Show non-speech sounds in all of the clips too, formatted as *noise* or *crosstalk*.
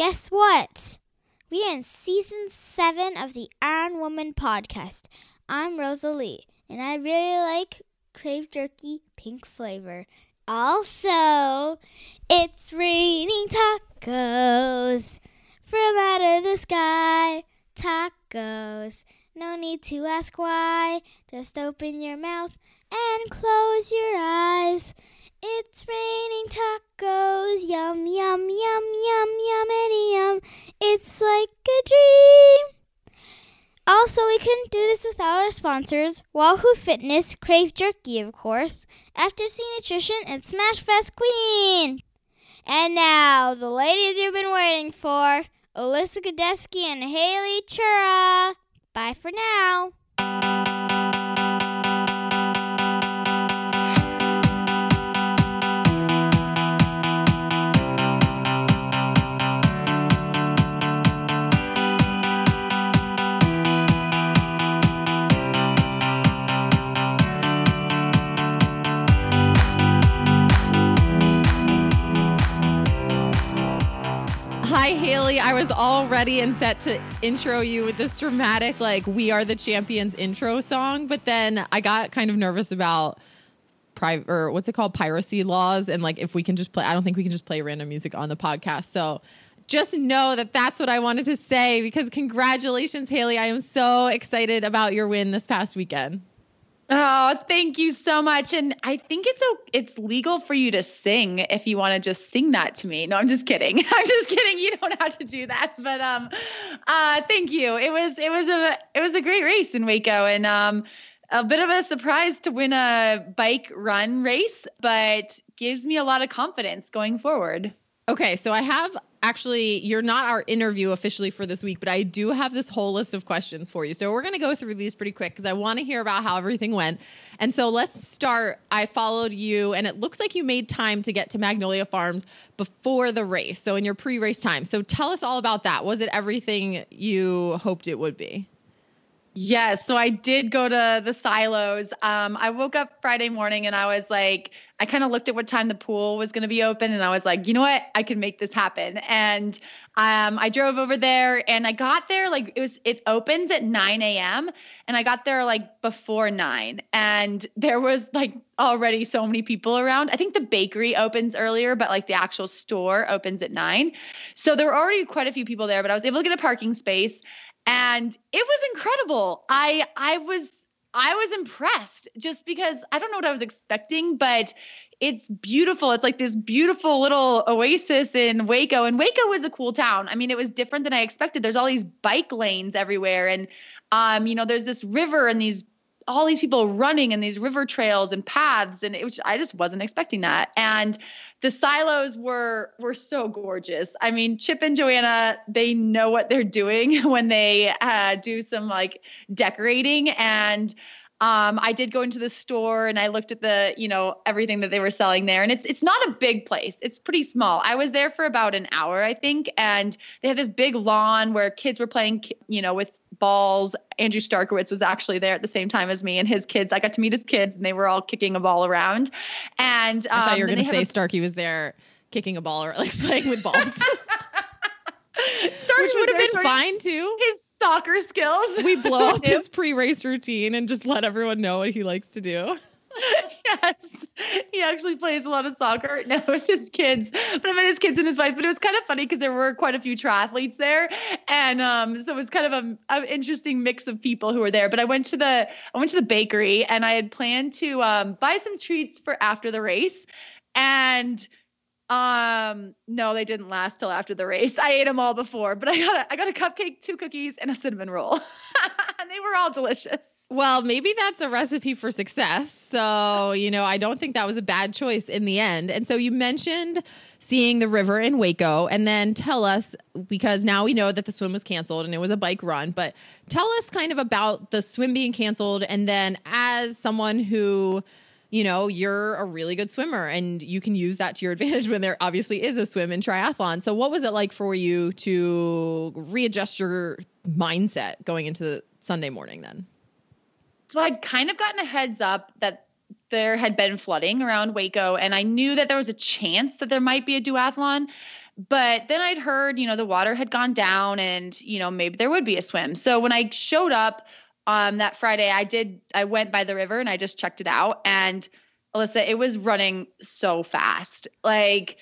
guess what? We are in season seven of the Iron Woman podcast. I'm Rosalie, and I really like Crave Jerky pink flavor. Also, it's raining tacos from out of the sky. Tacos. No need to ask why. Just open your mouth and close your eyes. It's raining tacos. Yum, yum, yum, yum, yummity yum. Yum. It's like a dream. Also, we couldn't do this without our sponsors Wahoo Fitness, Crave Jerky, of course, F2C Nutrition, and Smash Fest Queen. And now, the ladies you've been waiting for Alyssa Godesky and Haley Chura. Bye for now. Haley. I was all ready and set to intro you with this dramatic, like, We Are the Champions intro song. But then I got kind of nervous about private or what's it called? Piracy laws. And like, if we can just play, I don't think we can just play random music on the podcast. So just know that that's what I wanted to say because congratulations, Haley. I am so excited about your win this past weekend. Oh, thank you so much. And I think it's it's legal for you to sing if you want to just sing that to me. No, I'm just kidding. *laughs* I'm just kidding. You don't have to do that. But um uh thank you. It was it was a it was a great race in Waco and um a bit of a surprise to win a bike run race, but gives me a lot of confidence going forward. Okay, so I have actually, you're not our interview officially for this week, but I do have this whole list of questions for you. So we're going to go through these pretty quick because I want to hear about how everything went. And so let's start. I followed you, and it looks like you made time to get to Magnolia Farms before the race. So in your pre race time. So tell us all about that. Was it everything you hoped it would be? Yes. So I did go to the silos. Um, I woke up Friday morning and I was like, I kind of looked at what time the pool was going to be open and I was like, you know what? I can make this happen. And um, I drove over there and I got there like it was, it opens at 9 a.m. and I got there like before nine and there was like already so many people around. I think the bakery opens earlier, but like the actual store opens at nine. So there were already quite a few people there, but I was able to get a parking space and it was incredible. I I was I was impressed just because I don't know what I was expecting, but it's beautiful. It's like this beautiful little oasis in Waco. And Waco is a cool town. I mean, it was different than I expected. There's all these bike lanes everywhere. And um, you know, there's this river and these all these people running in these river trails and paths and it was I just wasn't expecting that. And the silos were were so gorgeous. I mean, Chip and Joanna, they know what they're doing *laughs* when they uh, do some like decorating and um, I did go into the store and I looked at the, you know, everything that they were selling there. And it's it's not a big place. It's pretty small. I was there for about an hour, I think, and they have this big lawn where kids were playing, you know, with balls. Andrew Starykowicz was actually there at the same time as me and his kids. I got to meet his kids and they were all kicking a ball around. And um, I thought you were going to say a- Starkey was there kicking a ball or like playing with balls. *laughs* Which would have been fine too. His soccer skills. We blow up *laughs* his pre-race routine and just let everyone know what he likes to do. *laughs* yes, he actually plays a lot of soccer. *laughs* No, it's his kids, but I met his kids and his wife. But it was kind of funny because there were quite a few triathletes there, and um, so it was kind of a, an interesting mix of people who were there. But I went to the I went to the bakery and I had planned to um, buy some treats for after the race, and um, no, they didn't last till after the race. I ate them all before, but I got a, I got a cupcake, two cookies, and a cinnamon roll, *laughs* and they were all delicious. Well, maybe that's a recipe for success. So, you know, I don't think that was a bad choice in the end. And so you mentioned seeing the river in Waco, and then tell us because now we know that the swim was canceled and it was a bike run, but tell us kind of about the swim being canceled. And then, as someone who you know, you're a really good swimmer and you can use that to your *laughs* advantage when there obviously is a swim in triathlon. So, what was it like for you to readjust your mindset going into the Sunday morning then? So, I'd kind of gotten a heads up that there had been flooding around Waco, and I knew that there was a chance that there might be a duathlon. but then I'd heard, you know, the water had gone down and, you know, maybe there would be a swim. So when I showed up um, that Friday, I did, I went by the river and I just checked it out. And Alyssa, it was running so fast. Like,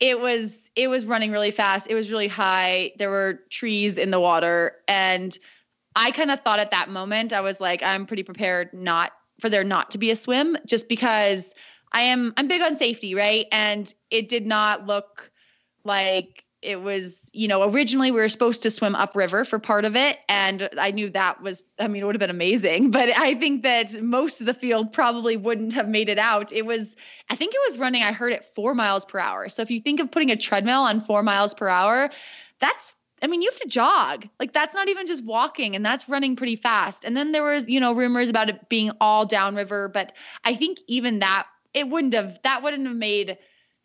it was it was running really fast it was really high there were trees in the water and i kind of thought at that moment i was like i'm pretty prepared not for there not to be a swim just because i am i'm big on safety right and it did not look like it was, you know, originally we were supposed to swim upriver for part of it. And I knew that was, I mean, it would have been amazing. *laughs* But I think that most of the field probably wouldn't have made it out. It was, I think it was running, I heard it four miles per hour. So if you think of putting a treadmill on four miles per hour, that's I mean, you have to jog. Like that's not even just walking and that's running pretty fast. And then there was, you know, rumors about it being all downriver, but I think even that it wouldn't have that wouldn't have made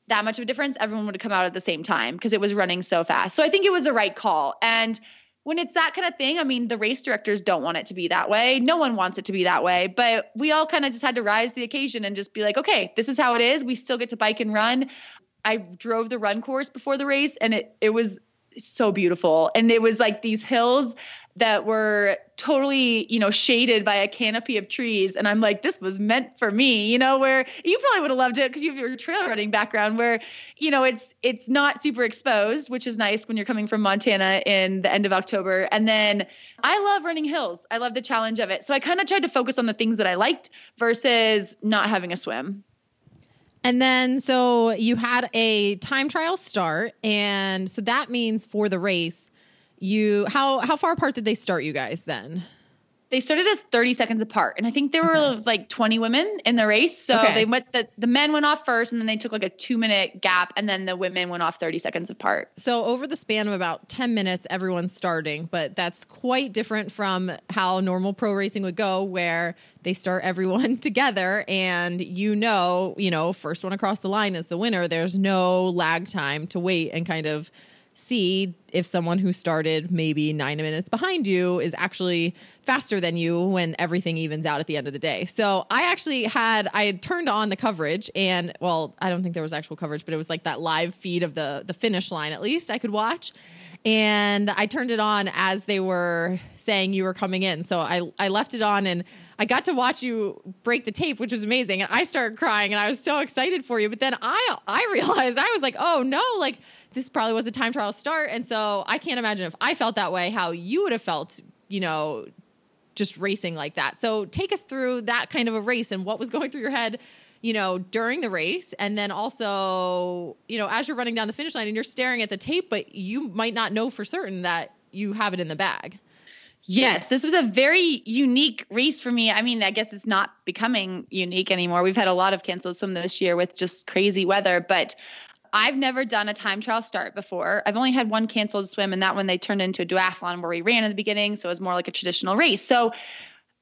that much of a difference, everyone would come out at the same time because it was running so fast. So I think it was the right call. And when it's that kind of thing, I mean, the race directors don't want it to be that way. No one wants it to be that way. But we all kind of just had to rise to the occasion and just be like, okay, this is how it is. We still get to bike and run. I drove the run course before the race and it it was so beautiful. And it was like these hills that were totally, you know, shaded by a canopy of trees. And I'm like, this was meant for me, you know, where you probably would have loved it because you have your trail running background where, you know, it's it's not super exposed, which is nice when you're coming from Montana in the end of October. And then I love running hills. I love the challenge of it. So I kind of tried to focus on the things that I liked versus not having a swim. And then, so you had a time trial start, and so that means for the race, you how how far apart did they start you guys then? They started as 30 seconds apart. And I think there were okay. like 20 women in the race. So okay. they went the, the men went off first and then they took like a two minute gap and then the women went off 30 seconds apart. So over the span of about 10 minutes, everyone's starting, but that's quite different from how normal pro racing would go, where they start everyone *laughs* together and you know, you know, first one across the line is the winner. There's no lag time to wait and kind of see if someone who started maybe nine minutes behind you is actually faster than you when everything evens out at the end of the day. So I actually had I had turned on the coverage and well, I don't think there was actual coverage, but it was like that live feed of the the finish line at least I could watch. And I turned it on as they were saying you were coming in. So I I left it on and I got to watch you break the tape, which was amazing. And I started crying and I was so excited for you. But then I I realized I was like, oh no, like this probably was a time trial start. And so I can't imagine if I felt that way, how you would have felt, you know, just racing like that. So take us through that kind of a race and what was going through your head, you know, during the race. And then also, you know, as you're running down the finish line and you're staring at the tape, but you might not know for certain that you have it in the bag. Yes, this was a very unique race for me. I mean, I guess it's not becoming unique anymore. We've had a lot of canceled swim this year with just crazy weather, but I've never done a time trial start before. I've only had one canceled swim, and that one they turned into a duathlon where we ran in the beginning. So it was more like a traditional race. So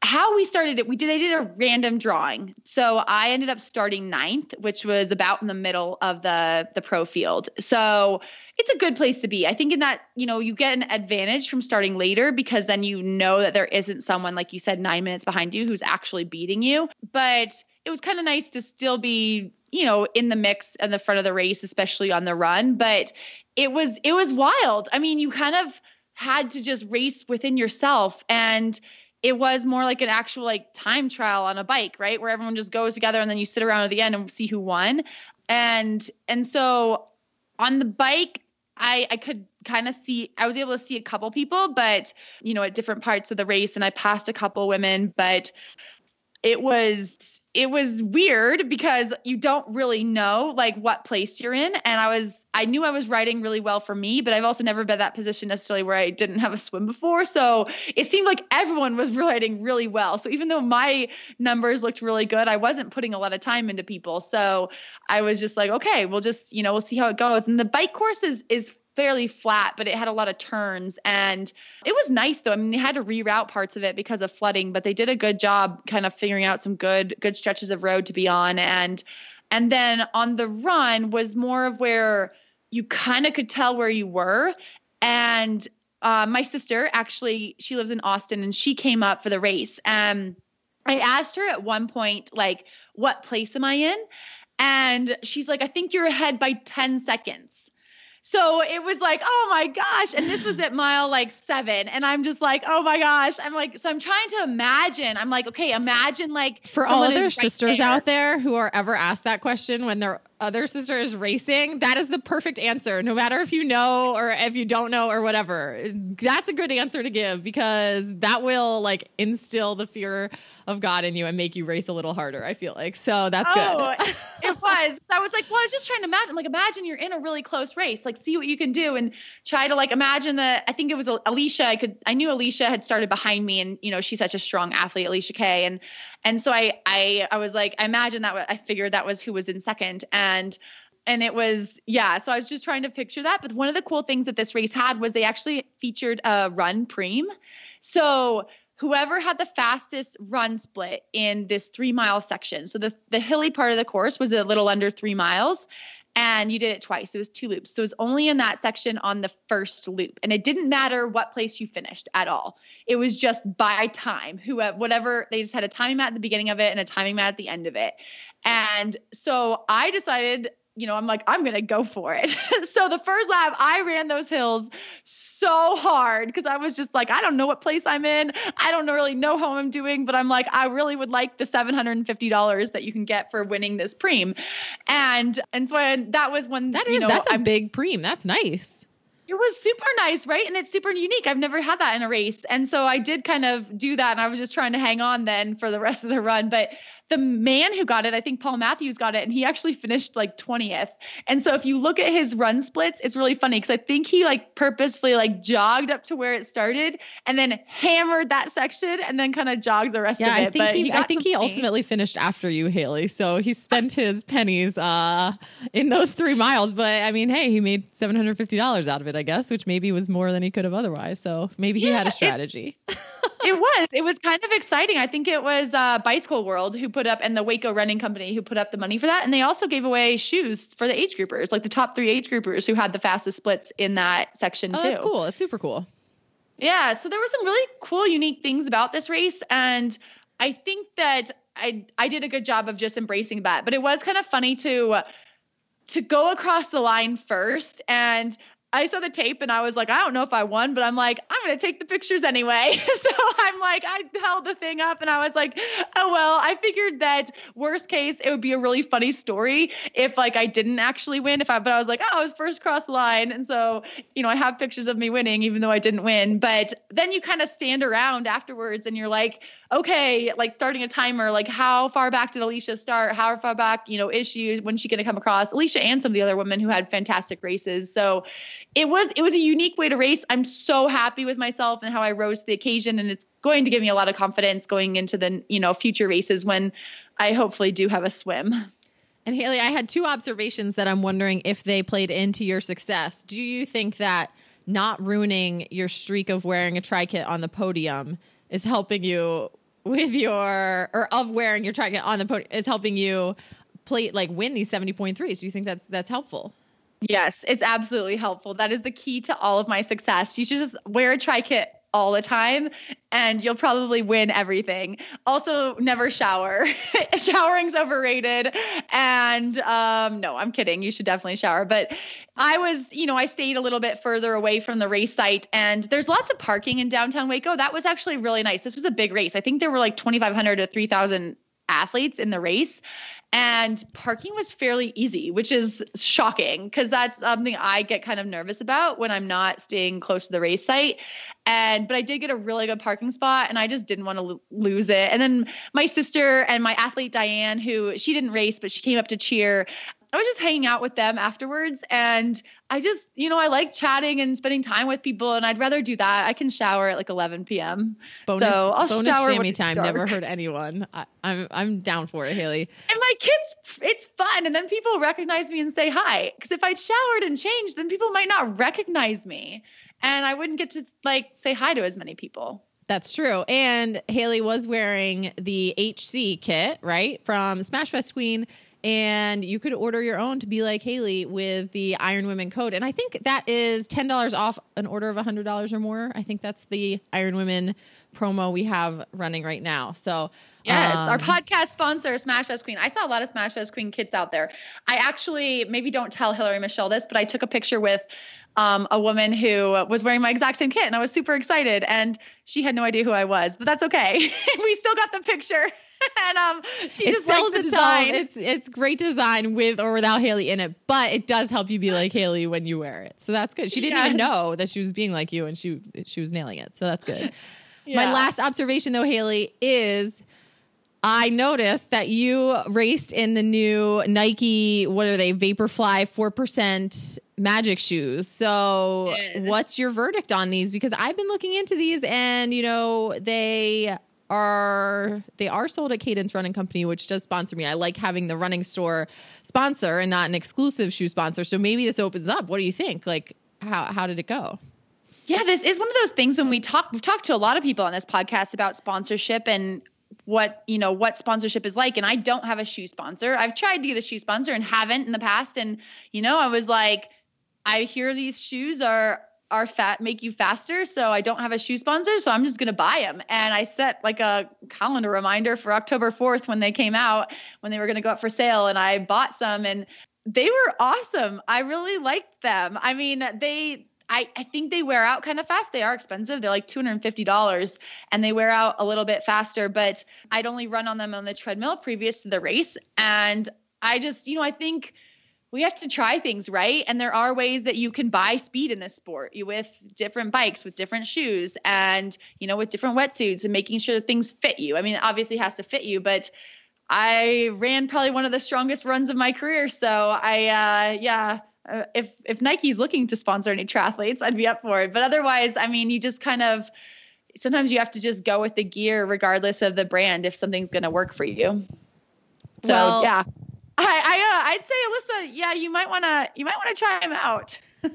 how we started it, we did I did a random drawing. So I ended up starting ninth, which was about in the middle of the the pro field. So it's a good place to be. I think in that, you know, you get an advantage from starting later because then you know that there isn't someone, like you said, nine minutes behind you who's actually beating you. But it was kind of nice to still be you know in the mix and the front of the race especially on the run but it was it was wild. I mean you kind of had to just race within yourself and it was more like an actual like time trial on a bike right? Where everyone just goes together and then you sit around at the end and see who won. And and so on the bike I, I could kind of see I was able to see a couple people, but you know, at different parts of the race, and I passed a couple women, but it was it was weird because you don't really know like what place you're in. And i was i knew i was riding really well for me but i've also never been that position necessarily where i didn't have a swim before. So it seemed like everyone was *laughs* riding really well. So even though my numbers looked really good i wasn't putting a lot of time into people. So i was just like okay we'll just you know we'll see how it goes. And the bike course is is fairly flat, but it had a lot of turns. And it was nice though. I mean, they had to reroute parts of it because of flooding, but they did a good job kind of figuring out some good, good stretches of road to be on. And and then on the run was more of where you kind of could tell where you were. And uh, my sister actually, she lives in Austin and she came up for the race. And I asked her at one point, like, what place am I in? And she's like, I think you're ahead by 10 seconds. So it was like, oh my gosh. And this was at mile like seven. And I'm just like, oh my gosh. I'm like, so I'm trying to imagine. I'm like, okay, imagine like for all other sisters out there who are ever asked that question when they're other sister is racing, that is the perfect answer. No matter if you know or if you don't know or whatever, that's a good answer to give because that will like instill the fear of God in you and make you race a little harder. I feel like so that's oh, good. it *laughs* was. I was like, well, I was just trying to imagine. Like, imagine you're in a really close race. Like, see what you can do and try to like imagine that. I think it was Alicia. I could. I knew Alicia had started behind me, and you know she's such a strong athlete, Alicia Kaye, and and so I I I was like, I imagine that. I figured that was who was in second and and and it was yeah so i was just trying to picture that. But one of the cool things that this race had was they actually featured a run preem. So whoever had the fastest run split in this three mile section so the, the hilly part of the course was a little under three miles and you did it twice. It was two loops. So it was only in that section on the first loop. And it didn't matter what place you finished at all. It was just by time who whatever they just had a timing mat at the beginning of it and a timing mat at the end of it. And so I decided, you know, I'm like, I'm going to go for it. *laughs* so the first lap, I ran those hills so hard because I was just like, I don't know what place I'm in. I don't really know how I'm doing, but I'm like, I really would like the $750 that you can get for winning this preem. And, and so I, that was when, that is, you know, that's a I'm, big preem. That's nice. It was super nice, right? And it's super unique. I've never had that in a race. And so I did kind of do that. And I was just trying to hang on then for the rest of the run. But the man who got it, I think Paul Matthews got it, and he actually finished like 20th. And so if you look at his run splits, it's really funny because I think he like purposefully like jogged up to where it started and then hammered that section and then kind of jogged the rest yeah, of it. I think but he, I think he ultimately finished after you, Haley. So he spent his pennies uh, in those three miles. But I mean, hey, he made $750 out of it, I guess, which maybe was more than he could have otherwise. So maybe he yeah, had a strategy. It, it was. It was kind of exciting. I think it was uh, Bicycle World who put up and the Waco Running Company who put up the money for that. And they also gave away shoes for the age groupers, like the top three age groupers who had the fastest splits in that section oh, too. That's cool. It's super cool. Yeah. So there were some really cool, unique things about this race. And I think that I I did a good job of just embracing that. But it was kind of funny to to go across the line first and I saw the tape and I was like, I don't know if I won, but I'm like, I'm going to take the pictures anyway. *laughs* so I'm like, I held the thing up and I was like, oh, well, I figured that worst case, it would be a really funny story if like I didn't actually win. If I, but I was like, oh, I was first cross line. And so, you know, I have pictures of me winning, even though I didn't win. But then you kind of stand around afterwards and you're like, okay, like starting a timer, like how far back did Alicia start? How far back, you know, issues? When's she going to come across? Alicia and some of the other women who had fantastic races. So, it was it was a unique way to race. I'm so happy with myself and how I rose to the occasion, and it's going to give me a lot of confidence going into the you know future races when I hopefully do have a swim. And Haley, I had two observations that I'm wondering if they played into your success. Do you think that not ruining your streak of wearing a tri kit on the podium is helping you with your or of wearing your kit on the podium is helping you play like win these 70.3s? Do you think that's that's helpful? Yes, it's absolutely helpful. That is the key to all of my success. You should just wear a tri kit all the time and you'll probably win everything. Also, never shower. *laughs* Showering's overrated. And um, no, I'm kidding. You should definitely shower. But I was, you know, I stayed a little bit further away from the race site and there's lots of parking in downtown Waco. That was actually really nice. This was a big race. I think there were like 2,500 to 3,000 athletes in the race and parking was fairly easy which is shocking because that's something i get kind of nervous about when i'm not staying close to the race site. And but i did get a really good parking spot and i just didn't want to lo- lose it. And then my sister and my athlete diane who she didn't race but she came up to cheer I was just hanging out with them afterwards. And I just, you know, I like chatting and spending time with people. And I'd rather do that. I can shower at like 11 p.m. Bonus, so I'll bonus shower jammy time. Never hurt anyone. I, I'm, I'm down for it, Haley. And my kids, it's fun. And then people recognize me and say hi. Because if I showered and changed, then people might not recognize me. And I wouldn't get to like say hi to as many people. That's true. And Haley was wearing the HC kit, right? From Smash Fest Queen and you could order your own to be like Haley with the Iron Women code. And I think that is ten dollars off an order of hundred dollars or more. I think that's the Iron Women promo we have running right now. So Yes, um, our podcast sponsor, Smash Fest Queen. I saw a lot of Smash Fest Queen kits out there. I actually maybe don't tell Hillary Michelle this, but I took a picture with um, a woman who was wearing my exact same kit, and I was super excited. And she had no idea who I was, but that's okay. *laughs* we still got the picture. *laughs* and um, she it just sells itself. design. It's it's great design with or without Haley in it, but it does help you be like Haley when you wear it. So that's good. She didn't even know that she was being like you, and she she was nailing it. So that's good. *laughs* My last observation, though, Haley, is I noticed that you raced in the new Nike, what are they, Vaporfly 4% magic shoes. So, what's your verdict on these? Because I've been looking into these and, you know, they are they are sold at Cadence Running Company, which does sponsor me. I like having the running store sponsor and not an exclusive shoe sponsor. So maybe this opens up. What do you think? Like how how did it go? Yeah, this is one of those things when we talk we've talked to a lot of people on this podcast about sponsorship and what, you know, what sponsorship is like and I don't have a shoe sponsor. I've tried to get a shoe sponsor and haven't in the past and you know, I was like I hear these shoes are are fat make you faster, so I don't have a shoe sponsor, so I'm just going to buy them. And I set like a calendar reminder for October 4th when they came out, when they were going to go up for sale and I bought some and they were awesome. I really liked them. I mean, they I, I think they wear out kind of fast. They are expensive. They're like $250 and they wear out a little bit faster, but I'd only run on them on the treadmill previous to the race. And I just, you know, I think we have to try things, right? And there are ways that you can buy speed in this sport you with different bikes, with different shoes, and, you know, with different wetsuits and making sure that things fit you. I mean, it obviously has to fit you, but I ran probably one of the strongest runs of my career. So I, uh, yeah, uh, if if Nike's looking to sponsor any triathletes, I'd be up for it. But otherwise, I mean, you just kind of sometimes you have to just go with the gear, regardless of the brand, if something's going to work for you. So Well- yeah, *laughs* I, I uh, I'd say Alyssa, yeah, you might want to you might want to try them out. *laughs*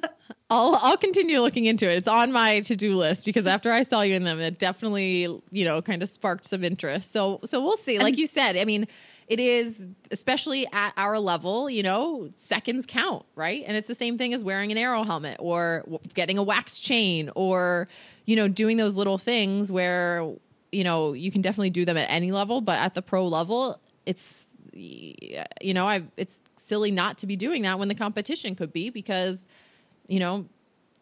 I'll I'll continue looking into it. It's on my to do list because after I saw you in them, it definitely you know kind of sparked some interest. So so we'll see. Like you said, I mean, it is especially at our level. You know, seconds count, right? And it's the same thing as wearing an aero helmet or getting a wax chain or you know doing those little things where you know you can definitely do them at any level, but at the pro level, it's you know I it's silly not to be doing that when the competition could be because you know,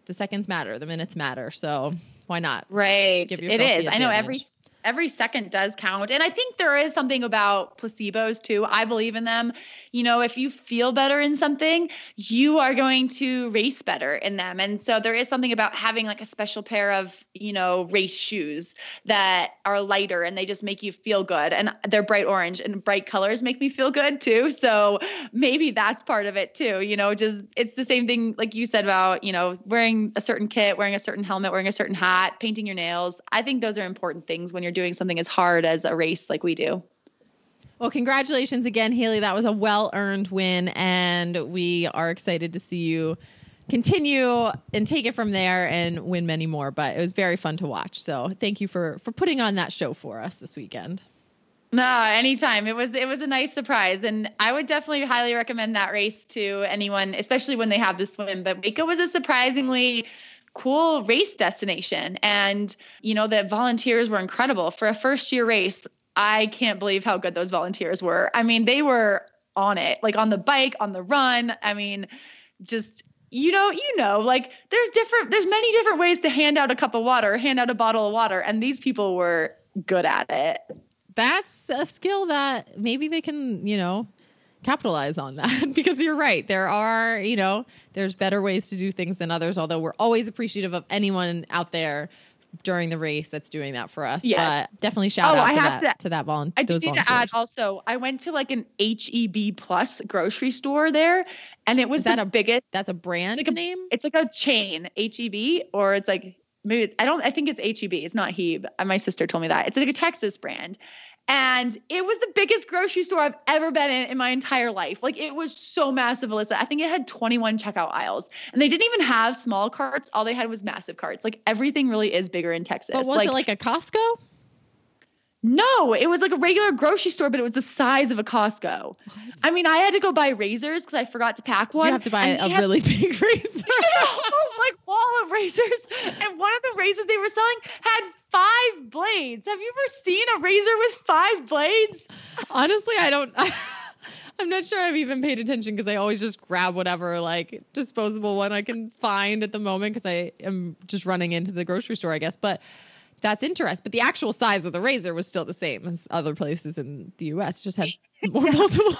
the seconds matter, the minutes matter. So why not? Right. Give It yourself is. the I know every. Every second does count. And I think there is something about placebos too. I believe in them. You know, if you feel better in something, you are going to race better in them. And so there is something about having like a special pair of, you know, race shoes that are lighter and they just make you feel good. And they're bright orange and bright colors make me feel good too. *laughs* So maybe that's part of it too. You know, just it's the same thing like you said about, you know, wearing a certain kit, wearing a certain helmet, wearing a certain hat, painting your nails. I think those are important things when you're doing something as hard as a race like we do. Well, congratulations again, Haley. That was a well earned win, and we are excited to see you continue and take it from there and win many more. But it was very fun to watch. So thank you for for putting on that show for us this weekend. No, anytime. It was it was a nice surprise, and I would definitely highly recommend that race to anyone, especially when they have the swim. But Waco was a surprisingly cool race destination, and you know the volunteers were incredible for a first year race. I can't believe how good those volunteers were. I mean, they were on it, like on the bike, on the run. I mean, just you know, you know, like there's different, there's many different ways to hand out a cup of water, hand out a bottle of water, and these people were good at it. That's a skill that maybe they can, you know, capitalize on that *laughs* because you're right. There are, you know, there's better ways to do things than others, although we're always appreciative of anyone out there during the race that's doing that for us. Yes. But definitely shout Oh, out to that to- to, that volun- I do need volunteers. to add also, I went to like an HEB plus grocery store there, and it was Is that a- biggest. that's a brand like a- name? It's like a chain, HEB, or it's like maybe I don't. I think it's HEB. It's not Heb. Uh, My sister told me that it's like a Texas brand, and it was the biggest grocery store I've ever been in in my entire life. Like it was so massive, Alyssa. I think it had 21 checkout aisles, and they didn't even have small carts. All they had was massive carts. Like everything really is bigger in Texas. But was it like a Costco? No, it was like a regular grocery store, but it was the size of a Costco. I mean, I had to go buy razors because I forgot to pack Did one. you have to buy a had- really *laughs* big razor? a whole like wall of razors, and one of the razors they were selling had five blades. Have you ever seen a razor with five blades? Honestly, I don't. *laughs* I'm not sure I've even paid attention because I always just grab whatever like disposable one I can find at the moment because I am just running into the grocery store, I guess. But that's interesting. But the actual size of the razor was still the same as other places in the U.S. Just had more *laughs* multiple.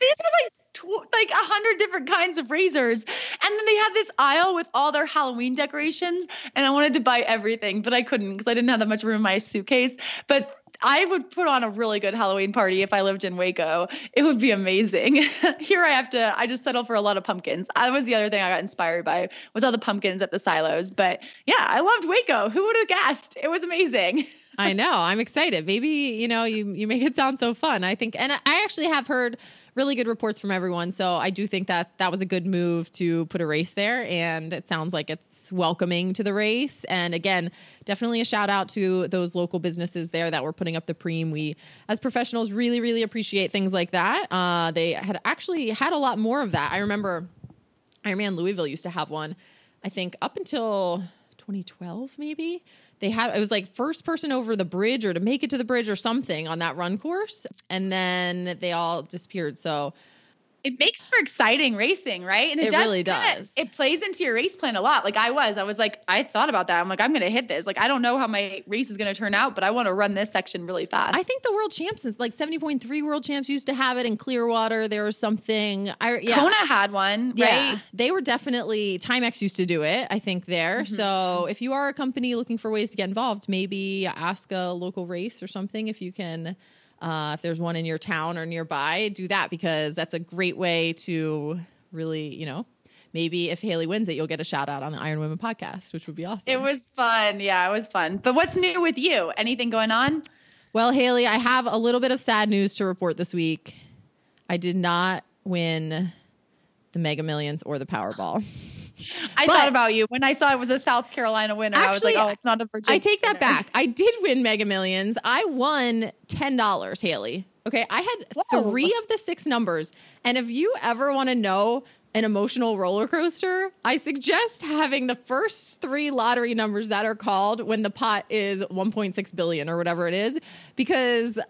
These are like tw- like a hundred different kinds of razors, and then they had this aisle with all their Halloween decorations, and I wanted to buy everything, but I couldn't because I didn't have that much room in my suitcase. But I would put on a really good Halloween party if I lived in Waco. It would be amazing. *laughs* Here I have to. I just settle for a lot of pumpkins. That was the other thing I got inspired by was all the pumpkins at the silos. But yeah, I loved Waco. Who would have guessed? It was amazing. *laughs* I know. I'm excited. Maybe, you know, you you make it sound so fun. I think and I actually have heard really good reports from everyone. So I do think that that was a good move to put a race there and it sounds like it's welcoming to the race. And again, definitely a shout out to those local businesses there that were putting up the preem. We as professionals really really appreciate things like that. Uh they had actually had a lot more of that. I remember Ironman Louisville used to have one. I think up until 2012 maybe they had it was like first person over the bridge or to make it to the bridge or something on that run course. And then they all disappeared. So it makes for exciting racing, right? And It really kinda- does. It plays into your race plan a lot. Like I was, I was like, I thought about that. I'm like, I'm going to hit this. Like, I don't know how my race is going to turn out, but I want to run this section really fast. i think the world champs is like 70.3 world champs used to have it in clearwater there was something i yeah Kona had one, Yeah, they were definitely Timex used to do it. I think there. Mm-hmm. So if you are a company looking for ways to get involved, maybe ask a local race or something if you can. Uh, if there's one in your town or nearby, do that because that's a great way to really, you know, maybe if Haley wins it, you'll get a shout out on the Iron Women podcast, which would be awesome. It was fun. Yeah, it was fun. But what's new with you? Anything going on? Well, Haley, I have a little bit of sad news to report this week. I did not win the Mega Millions or the Powerball. *laughs* I But- thought about you when I saw it was a South Carolina winner. I was like, oh, it's not a Virginia. I take that winner. back. I did win Mega Millions. I won ten dollars, Haley. Okay, I had Whoa. three of the six numbers, and if you ever want to know an emotional roller coaster, I suggest having the first three lottery numbers that are called when the pot is 1.6 billion or whatever it is, because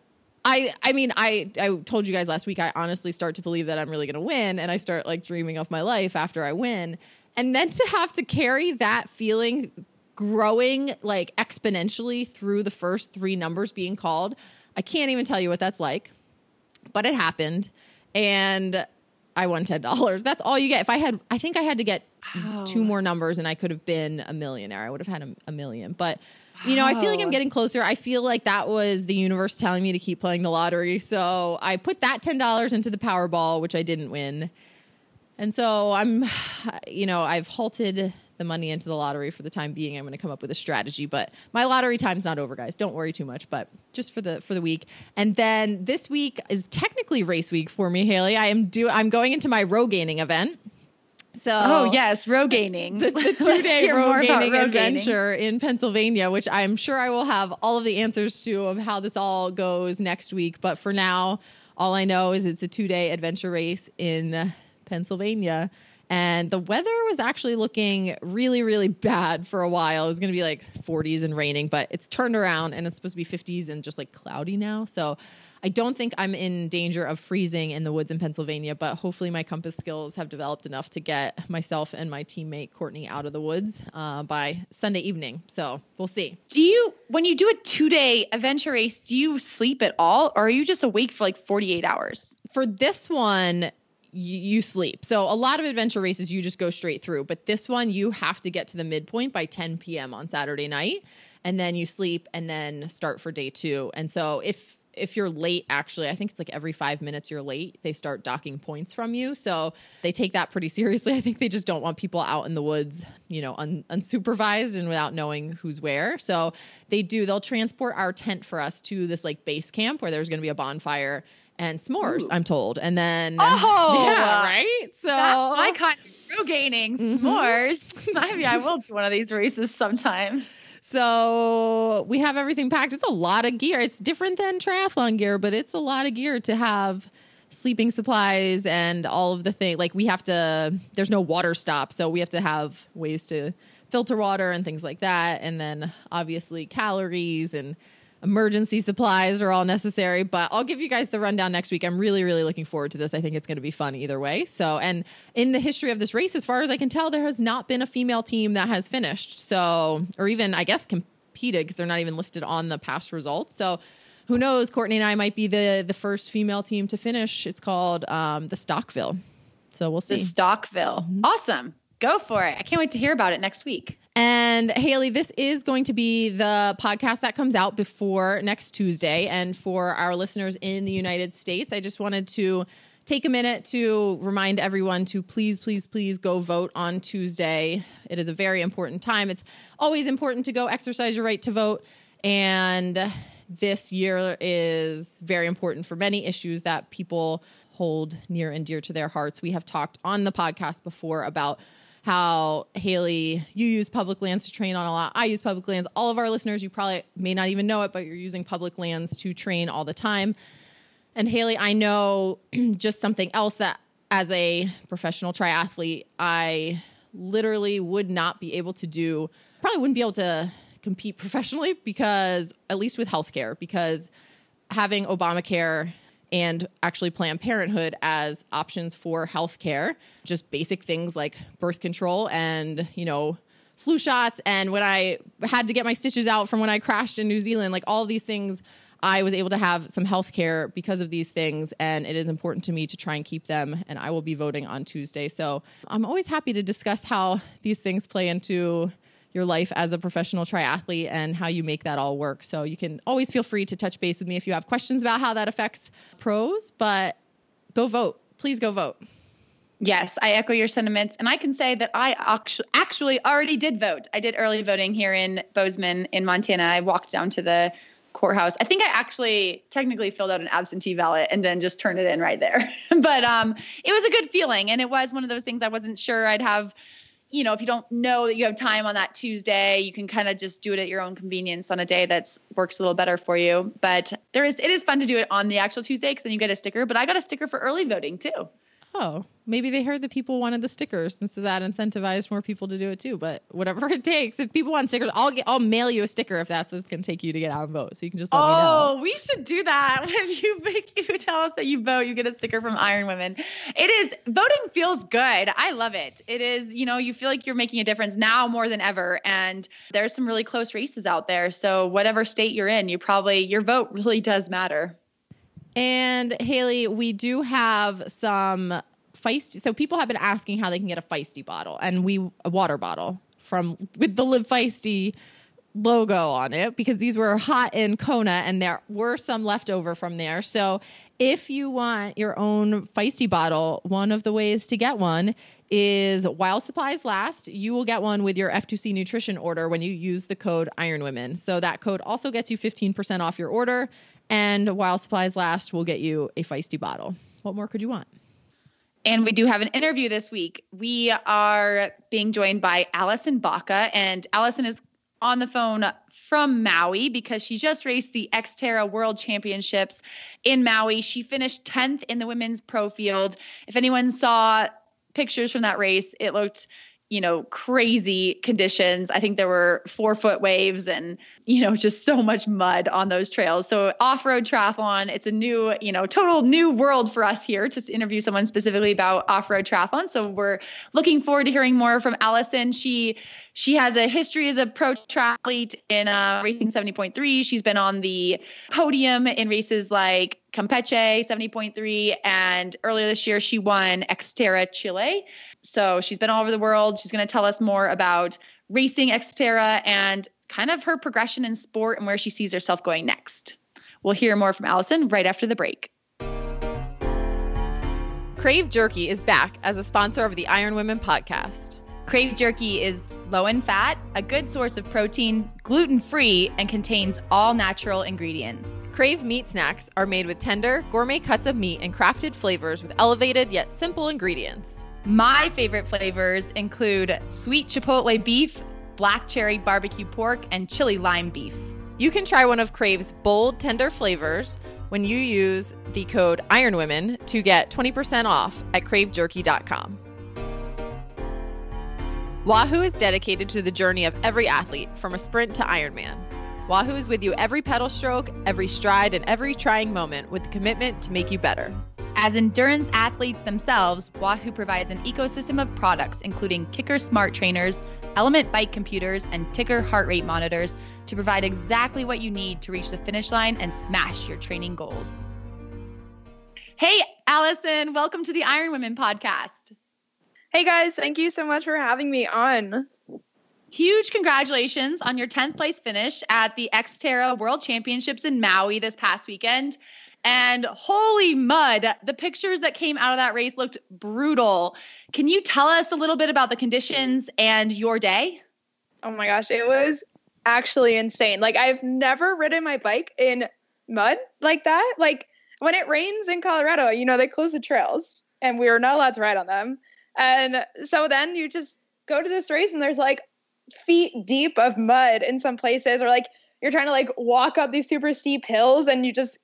I I mean I I told you guys last week I honestly start to believe that I'm really going to win and I start like dreaming of my life after I win. And then to have to carry that feeling growing like exponentially through the first 3 numbers being called, I can't even tell you what that's like. But it happened and I won $10. That's all you get. If I had I think I had to get Wow. two more numbers and I could have been a millionaire. I would have had a, a million. But you know, I feel like I'm getting closer. I feel like that was the universe telling me to keep playing the lottery. So I put that $10 into the Powerball, which I didn't win. And so I'm, you know, I've halted the money into the lottery for the time being. I'm going to come up with a strategy, but my lottery time's not over, guys. Don't worry too much, but just for the for the week. And then this week is technically race week for me, Haley. I am do I'm going into my rogaining event. So Oh, yes, rogaining. the, the *laughs* two day rogaining row adventure in Pennsylvania, which I'm sure I will have all of the answers to of how this all goes next week. But for now, all I know is it's a two day adventure race in Pennsylvania. And the weather was actually looking really, really bad for a while. It was going to be like 40s and raining, but it's turned around and it's supposed to be 50s and just like cloudy now. So I don't think I'm in danger of freezing in the woods in Pennsylvania, but hopefully my compass skills have developed enough to get myself and my teammate Courtney out of the woods uh, by Sunday evening. So we'll see. Do you, when you do a two day adventure race, do you sleep at all or are you just awake for like 48 hours? For this one, you, sleep. So a lot of adventure races, you just go straight through. But this one, you have to get to the midpoint by 10 p.m. on Saturday night, and then you sleep and then start for day two. And so if if you're late, actually, I think it's like every five minutes you're late, they start docking points from you. So they take that pretty seriously. *laughs* I think they just don't want people out in the woods, you know, un- unsupervised and without knowing who's where. So they do, they'll transport our tent for us to this like base camp where there's going to be a bonfire and s'mores, Ooh. I'm told. And then, *laughs* Oh, yeah, right? So, my kind of gaining Mhm. s'mores. *laughs* Maybe I will do one of these races sometime. So we have everything packed. It's a lot of gear. It's different than triathlon gear, but it's a lot of gear to have sleeping supplies and all of the thing. Like we have to, there's no water stop. So we have to have ways to filter water and things like that. And then obviously calories and emergency supplies are all necessary, but I'll give you guys the rundown next week. I'm really, really looking forward to this. I think it's going to be fun either way. So, and in the history of this race, as far as I can tell, there has not been a female team that has finished. So, or even, I guess, competed because they're not even listed on the past results. So, who knows? Courtney and I might be the the first female team to finish. It's called um, the Stockville. So we'll see. The Stockville. Mm-hmm. Awesome. Go for it. I can't wait to hear about it next week. And Haley, this is going to be the podcast that comes out before next Tuesday. And for our listeners in the United States, I just wanted to take a minute to remind everyone to please, please, please go vote on Tuesday. It is a very important time. It's always important to go exercise your right to vote. And this year is very important for many issues that people hold near and dear to their hearts. We have talked on the podcast before about how Haley, you use public lands to train on a lot. I use public lands. All of our listeners, you probably may not even know it, but you're using public lands to train all the time. And Haley, I know *clears throat* just something else that as a professional triathlete, I literally would not be able to do, probably wouldn't be able to compete *laughs* professionally because, at least with healthcare, because having Obamacare and actually Planned Parenthood as options for healthcare, just basic things like birth control and, you know, flu shots. And when I had to get my stitches out from when I crashed in New Zealand, like all these things, I was able to have some health care because of these things. And it is important to me to try and keep them. And I will be voting on Tuesday. So I'm always happy to discuss how these things play into your life as a professional triathlete and how you make that all work. So you can always feel free to touch base with me if you have questions about how that affects pros, but go vote. Please go vote. Yes, I echo your sentiments. And I can say that I actually already did vote. I did early voting here in Bozeman in Montana. I walked down to the courthouse. I think I actually technically filled out an absentee ballot and then just turned it in right there. *laughs* but um, it was a good feeling. And it was one of those things I wasn't sure I'd have you know, if you don't know that you have time on that Tuesday, you can kind of just do it at your own convenience on a day that works a little better for you. But there is, it is fun to do it on the actual Tuesday because then you get a sticker. But I got a sticker for early voting too. Oh, maybe they heard that people wanted the stickers, and so that incentivized more people to do it too. But whatever *laughs* it takes, if people want stickers, I'll get, I'll mail you a sticker if that's what's going to take you to get out and vote. So you can just let oh, me know. Oh, we should do that. *laughs* when you if you tell us that you vote, you get a sticker from Iron Women. It is voting feels good. I love it. It is you know you feel like you're making a difference now more than ever, and there's some really close races out there. So whatever state you're in, you probably your vote really does matter. And Haley, we do have some feisty. So people have been asking how they can get a feisty bottle, and we a water bottle from with the Live Feisty logo on it because these were hot in Kona, and there were some left over from there. So if you want your own feisty bottle, one of the ways to get one is while supplies last, you will get one with your F2C nutrition order when you use the code Iron Women. So that code also gets you 15% off your order. And while supplies last, we'll get you a feisty bottle. What more could you want? And we do have an interview this week. We are being joined by Allison Baca, and Allison is on the phone from Maui because she just raced the Xterra World Championships in Maui. She finished 10th in the women's pro field. If anyone saw pictures from that race, it looked you know, crazy conditions. I think there were four foot waves and, you know, just so much mud on those trails. So off road triathlon, it's a new, you know, total new world for us here to interview someone specifically about off road triathlon. So we're looking forward to hearing more from Allison. She she has a history as a pro triathlete in uh, racing 70.3. She's been on the podium in races like Campeche 70.3. And earlier this year, she won Xterra Chile. So she's been all over the world. She's going to tell us more about racing Xterra and kind of her progression in sport and where she sees herself going next. We'll hear more from Allison right after the break. Crave Jerky is back as a sponsor of the Iron Women podcast. Crave Jerky is low in fat, a good source of protein, gluten free, and contains all natural ingredients. Crave meat snacks are made with tender, gourmet cuts of meat and crafted flavors with elevated yet simple ingredients. My favorite flavors include sweet chipotle beef, black cherry barbecue pork, and chili lime beef. You can try one of Crave's bold, tender flavors when you use the code IRONWOMEN to get 20% off at cravejerky.com. Wahoo is dedicated to the journey of every athlete from a sprint to Ironman. Wahoo is with you every pedal stroke, every stride, and every trying moment with the commitment to make you better. As endurance athletes themselves, Wahoo provides an ecosystem of products, including KICKR Smart Trainers, ELEMNT Bike computers, and TICKR heart rate monitors to provide exactly what you need to reach the finish line and smash your training goals. Hey, Allison, welcome to the Iron Women podcast. Hey guys, thank you so much for having me on. Huge congratulations on your 10th place finish at the Xterra World Championships in Maui this past weekend. And holy mud, the pictures that came out of that race looked brutal. Can you tell us a little bit about the conditions and your day? Oh my gosh, it was actually insane. Like I've never ridden my bike in mud like that. Like when it rains in Colorado, you know, they close the trails and we were not allowed to ride on them. And so then you just go to this race and there's like feet deep of mud in some places or like you're trying to like walk up these super steep hills and you just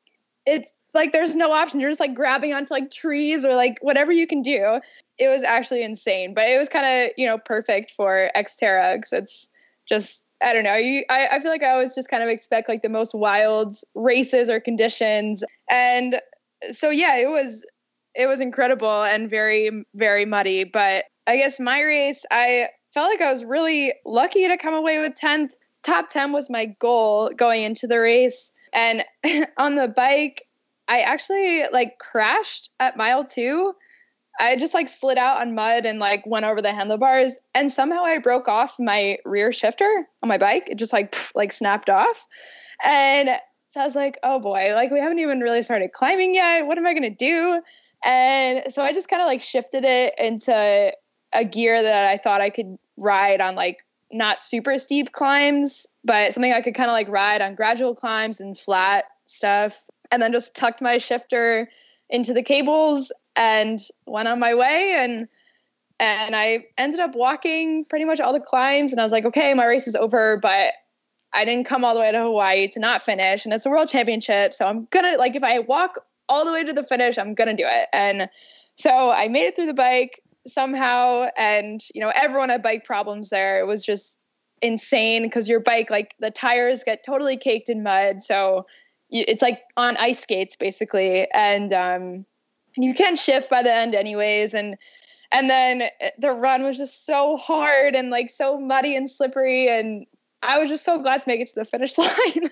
it's like there's no option. You're just like grabbing onto like trees or like whatever you can do. It was actually insane, but it was kind of you know perfect for Xterra because it's just I don't know. You, I, I feel like I always just kind of expect like the most wild races or conditions, and so yeah, it was it was incredible and very very muddy. But I guess my race, I felt like I was really lucky to come away with tenth. Top ten was my goal going into the race, and *laughs* on the bike, I actually like crashed at mile two I just like slid out on mud and like went over the handlebars and somehow I broke off my rear shifter on my bike. It just like pff, like snapped off. And so I was like, "Oh boy, like we haven't even really started climbing yet. What am I going to do?" And so I just kind of like shifted it into a gear that I thought I could ride on like not super steep climbs, but something I could kind of like ride on gradual climbs and flat stuff. And then just tucked my shifter into the cables and went on my way. And and I ended up walking pretty much all the climbs. And I was like, okay, my race is over, but I didn't come all the way to Hawaii to not finish. And it's a world championship, so I'm to like if I walk all the way to the finish, I'm going to do it. And so I made it through the bike somehow and you know, everyone had bike problems there. It was just insane because your bike like the tires get totally caked in mud, so it's like on ice skates basically. And um you can't shift by the end anyways. And and then the run was just so hard and like so muddy and slippery. And i was just so glad to make it to the finish *laughs* line.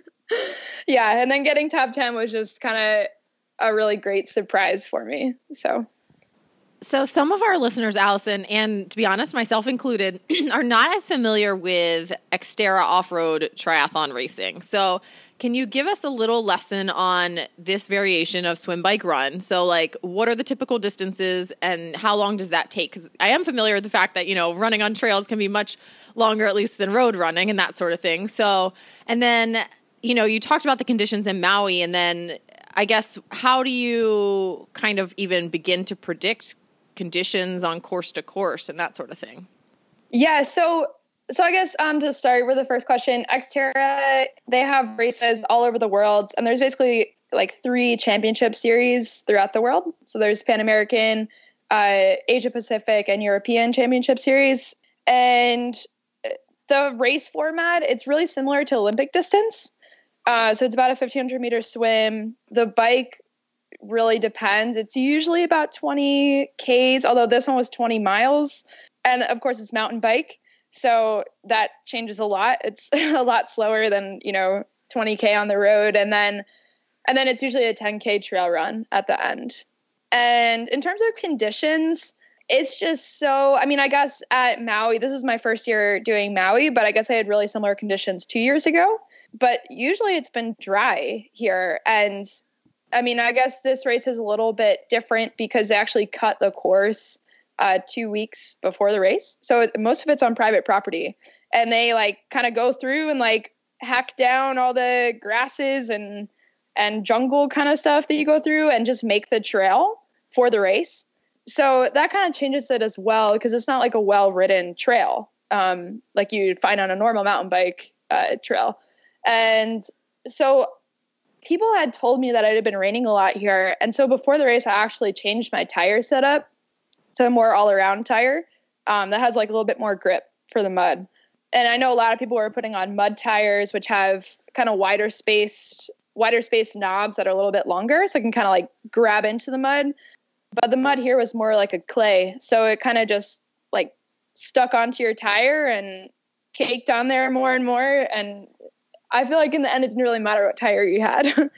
Yeah and then getting top 10 was just kind of a really great surprise for me so so, some of our listeners, Allison, and to be honest, myself included, *clears throat* are not as familiar with Xterra off road triathlon racing. So, can you give us a little lesson on this variation of swim, bike, run? So, like, what are the typical distances and how long does that take? Because I am familiar with the fact that, you know, running on trails can be much longer, at least, than road running and that sort of thing. So, and then, you know, you talked about the conditions in Maui, and then I guess how do you kind of even begin to predict conditions on course to course and that sort of thing? Yeah, so so I guess um to start with the first question, Xterra they have races all over the world, and there's basically like three championship series throughout the world. So there's Pan American, uh, Asia Pacific, and European Championship Series, and the race format it's really similar to Olympic distance. Uh, so it's about a 1500 meter swim. The bike really depends. It's usually about 20 Ks, although this one was 20 miles. And of course, it's mountain bike. So that changes a lot. It's *laughs* a lot slower than, you know, 20K on the road. And then, and then it's usually a 10K trail run at the end. And in terms of conditions, it's just so, I mean, I guess at Maui, this is my first year doing Maui, but I guess I had really similar conditions two years ago. But usually it's been dry here. And I mean, I guess this race is a little bit different because they actually cut the course uh, two weeks before the race. So most of it's on private property. And they like kind of go through and like hack down all the grasses and and jungle kind of stuff that you go through and just make the trail for the race. So that kind of changes it as well because it's not like a well ridden trail. um, like you'd find on a normal mountain bike uh, trail. And so people had told me that it had been raining a lot here. And so before the race, I actually changed my tire setup to a more all around tire um, that has like a little bit more grip for the mud. And I know a lot of people were putting on mud tires, which have kind of wider spaced, wider spaced knobs that are a little bit longer, so I can kind of like grab into the mud. But the mud here was more like a clay, so it kind of just like stuck onto your tire and caked on there more and more. And I feel like in the end, it didn't really matter what tire you had. *laughs* and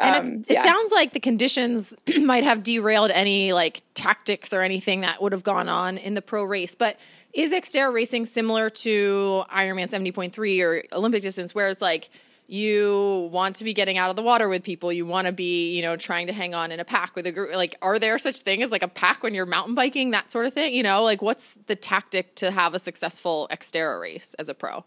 um, it yeah. sounds like the conditions *clears throat* might have derailed any like tactics or anything that would have gone on in the pro race. But is Xterra racing similar to Ironman 70.3 or Olympic distance, where it's like you want to be getting out of the water with people, you want to be, you know, trying to hang on in a pack with a group? Like, are there such thing as like a pack when you're mountain biking, that sort of thing? You know, like what's the tactic to have a successful Xterra race as a pro?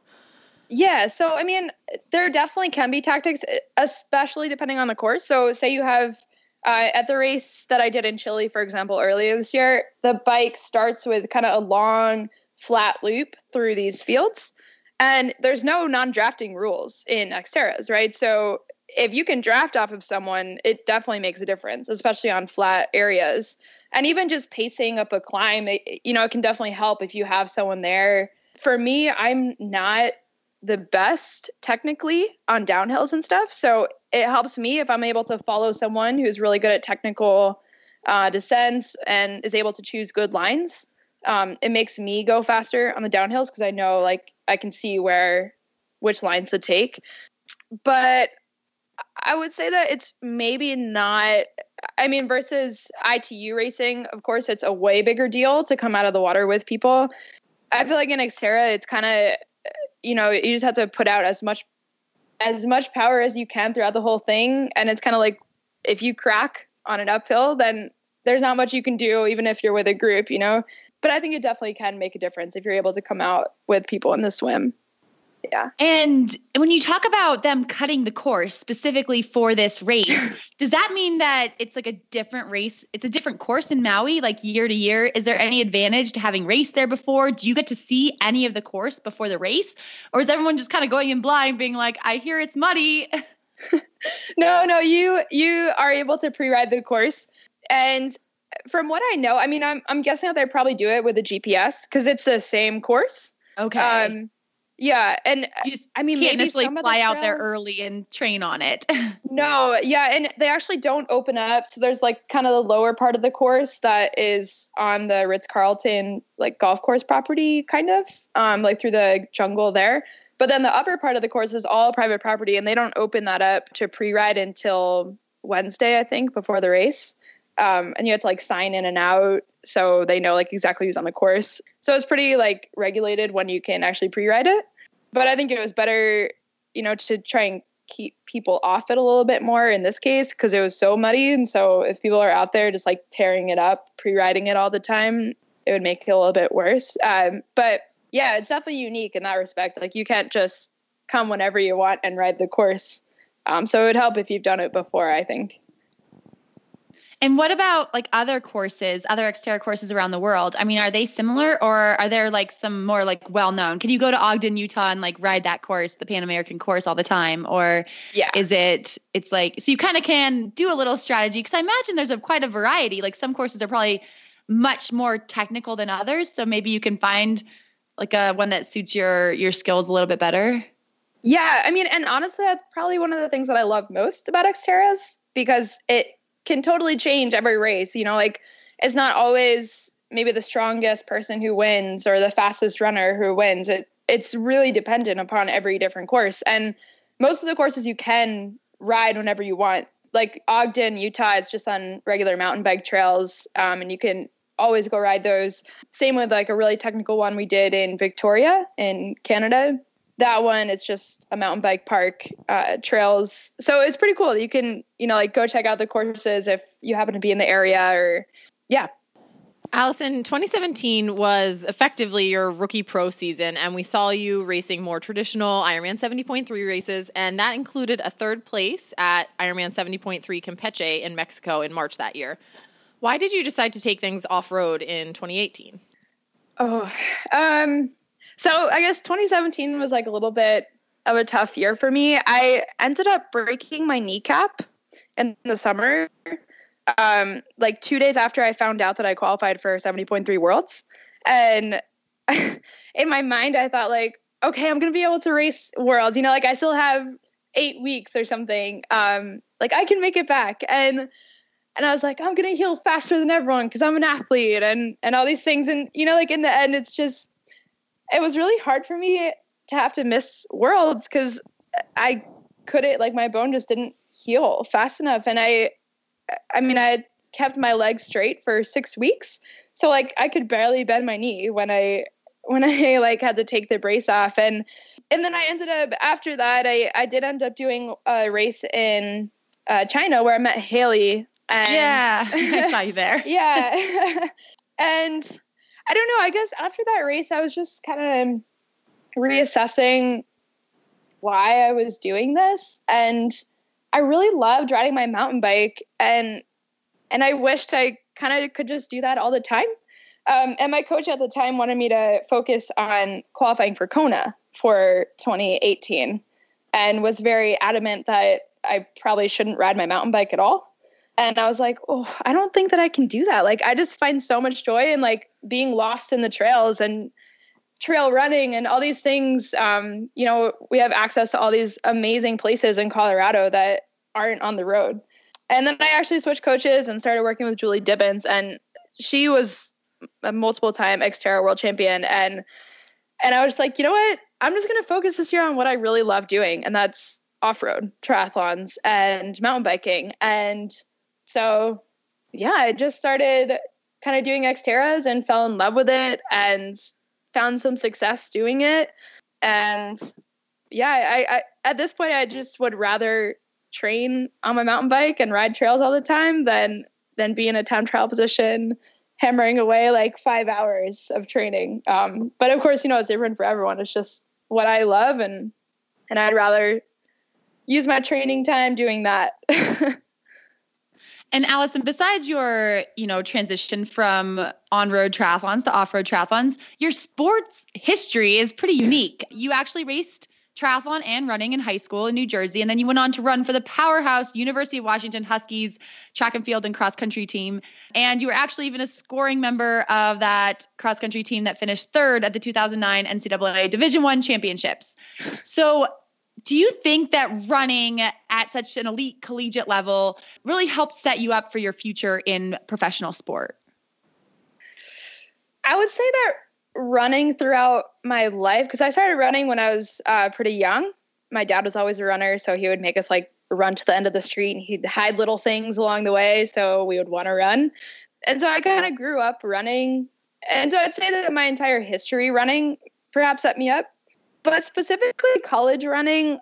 Yeah, so I mean, there definitely can be tactics, especially depending on the course. So, say you have uh, at the race that I did in Chile, for example, earlier this year, the bike starts with kind of a long, flat loop through these fields. And there's no non drafting rules in Xterras, right? So if you can draft off of someone, it definitely makes a difference, especially on flat areas. And even just pacing up a climb, it, you know, it can definitely help if you have someone there. For me, I'm not the best technically on downhills and stuff. So it helps me if I'm able to follow someone who's really good at technical uh, descents and is able to choose good lines. Um, it makes me go faster on the downhills because I know like I can see where which lines to take. But I would say that it's maybe not. I mean, versus ITU racing, of course, it's a way bigger deal to come out of the water with people. I feel like in Xterra, it's kind of you know, you just have to put out as much as much power as you can throughout the whole thing. And it's kind of like if you crack on an uphill, then there's not much you can do, even if you're with a group, you know. But I think it definitely can make a difference if you're able to come out with people in the swim. Yeah. And when you talk about them cutting the course specifically for this race, *laughs* does that mean that it's like a different race? It's a different course in Maui, like year to year. Is there any advantage to having raced there before? Do you get to see any of the course before the race? Or is everyone just kind of going in blind, being like, I hear it's muddy? *laughs* no, no, you you are able to pre-ride the course. And from what I know, I mean, I'm I'm guessing that they probably do it with a GPS because it's the same course. Okay. Um, yeah, and you I mean, can't necessarily fly out there early and train on it. *laughs* no, yeah, and they actually don't open up. So there's like kind of the lower part of the course that is on the Ritz Carlton like golf course property, kind of, um, like through the jungle there. But then the upper part of the course is all private property, and they don't open that up to pre-ride until Wednesday, I think, before the race. Um, and you have to like sign in and out so they know like exactly who's on the course. So it's pretty like regulated when you can actually pre-ride it. But I think it was better, you know, to try and keep people off it a little bit more in this case because it was so muddy. And so if people are out there just like tearing it up, pre-riding it all the time, it would make it a little bit worse. Um, but yeah, it's definitely unique in that respect. Like you can't just come whenever you want and ride the course. Um, so it would help if you've done it before, I think. And what about like other courses, other Xterra courses around the world? I mean, are they similar or are there like some more like well known? Can you go to Ogden, Utah and like ride that course, the Pan American course all the time? Or yeah. is it it's like so you kind of can do a little strategy because I imagine there's a quite a variety. Like some courses are probably much more technical than others. So maybe you can find like a one that suits your your skills a little bit better. Yeah, I mean, and honestly, that's probably one of the things that I love most about Xterras because it can totally change every race. You know, like it's not always maybe the strongest person who wins or the fastest runner who wins. It it's really dependent upon every different course. And most of the courses you can ride whenever you want. Like Ogden, Utah, it's just on regular mountain bike trails, um, and you can always go ride those. Same with like a really technical one we did in Victoria in Canada that one is just a mountain bike park uh, trails so it's pretty cool you can you know like go check out the courses if you happen to be in the area or yeah Allison, 2017 was effectively your rookie pro season, and we saw you racing more traditional Ironman 70.3 races, and that included a third place at Ironman 70.3 Campeche in Mexico in March that year. Why did you decide to take things off road in 2018? Oh, um, So I guess 2017 was like a little bit of a tough year for me. I ended up breaking my kneecap in the summer. Um, like two days after I found out that I qualified for 70.3 Worlds. And *laughs* in my mind, I thought like, okay, I'm gonna be able to race Worlds. You know, like I still have eight weeks or something. Um, like I can make it back. And and I was like, I'm gonna heal faster than everyone because I'm an athlete and and all these things. And you know, like in the end, it's just it was really hard for me to have to miss worlds because I couldn't like my bone just didn't heal fast enough. And I I mean I kept my leg straight for six weeks. So like I could barely bend my knee when I when I *laughs* like had to take the brace off and and then I ended up after that I I did end up doing a race in uh, China where I met Haley and yeah, *laughs* I saw you there. *laughs* yeah. and I don't know, I guess after that race I was just kind of reassessing why I was doing this and I really loved riding my mountain bike and and I wished I kind of could just do that all the time. Um, and my coach at the time wanted me to focus on qualifying for Kona for 2018 and was very adamant that I probably shouldn't ride my mountain bike at all. And I was like, oh, I don't think that I can do that. Like, I just find so much joy in like being lost in the trails and trail running and all these things. Um, you know, we have access to all these amazing places in Colorado that aren't on the road. And then I actually switched coaches and started working with Julie Dibens, and she was a multiple time Xterra world champion. And and I was like, you know what? I'm just gonna focus this year on what I really love doing, and that's off-road triathlons and mountain biking. And so yeah, I just started kind of doing Xterras and fell in love with it and found some success doing it. And yeah, I, I at this point I just would rather train on my mountain bike and ride trails all the time than than be in a time trial position hammering away like five hours of training. Um, but of course, you know, it's different for everyone. It's just what I love and and I'd rather use my training time doing that. *laughs* and Allison, besides your, you know, transition from on-road triathlons to off-road triathlons, your sports history is pretty unique. You actually raced triathlon and running in high school in New Jersey. And then you went on to run for the powerhouse University of Washington Huskies track and field and cross country team. And you were actually even a scoring member of that cross country team that finished third at the 2009 NCAA Division One championships. So do you think that running at such an elite collegiate level really helped set you up for your future in professional sport? I would say that running throughout my life because I started running when I was uh, pretty young. My dad was always a runner, so he would make us like run to the end of the street and he'd hide little things along the way so we would want to run. And so I kind of grew up running. And so I'd say that my entire history running perhaps set me up. But specifically college running,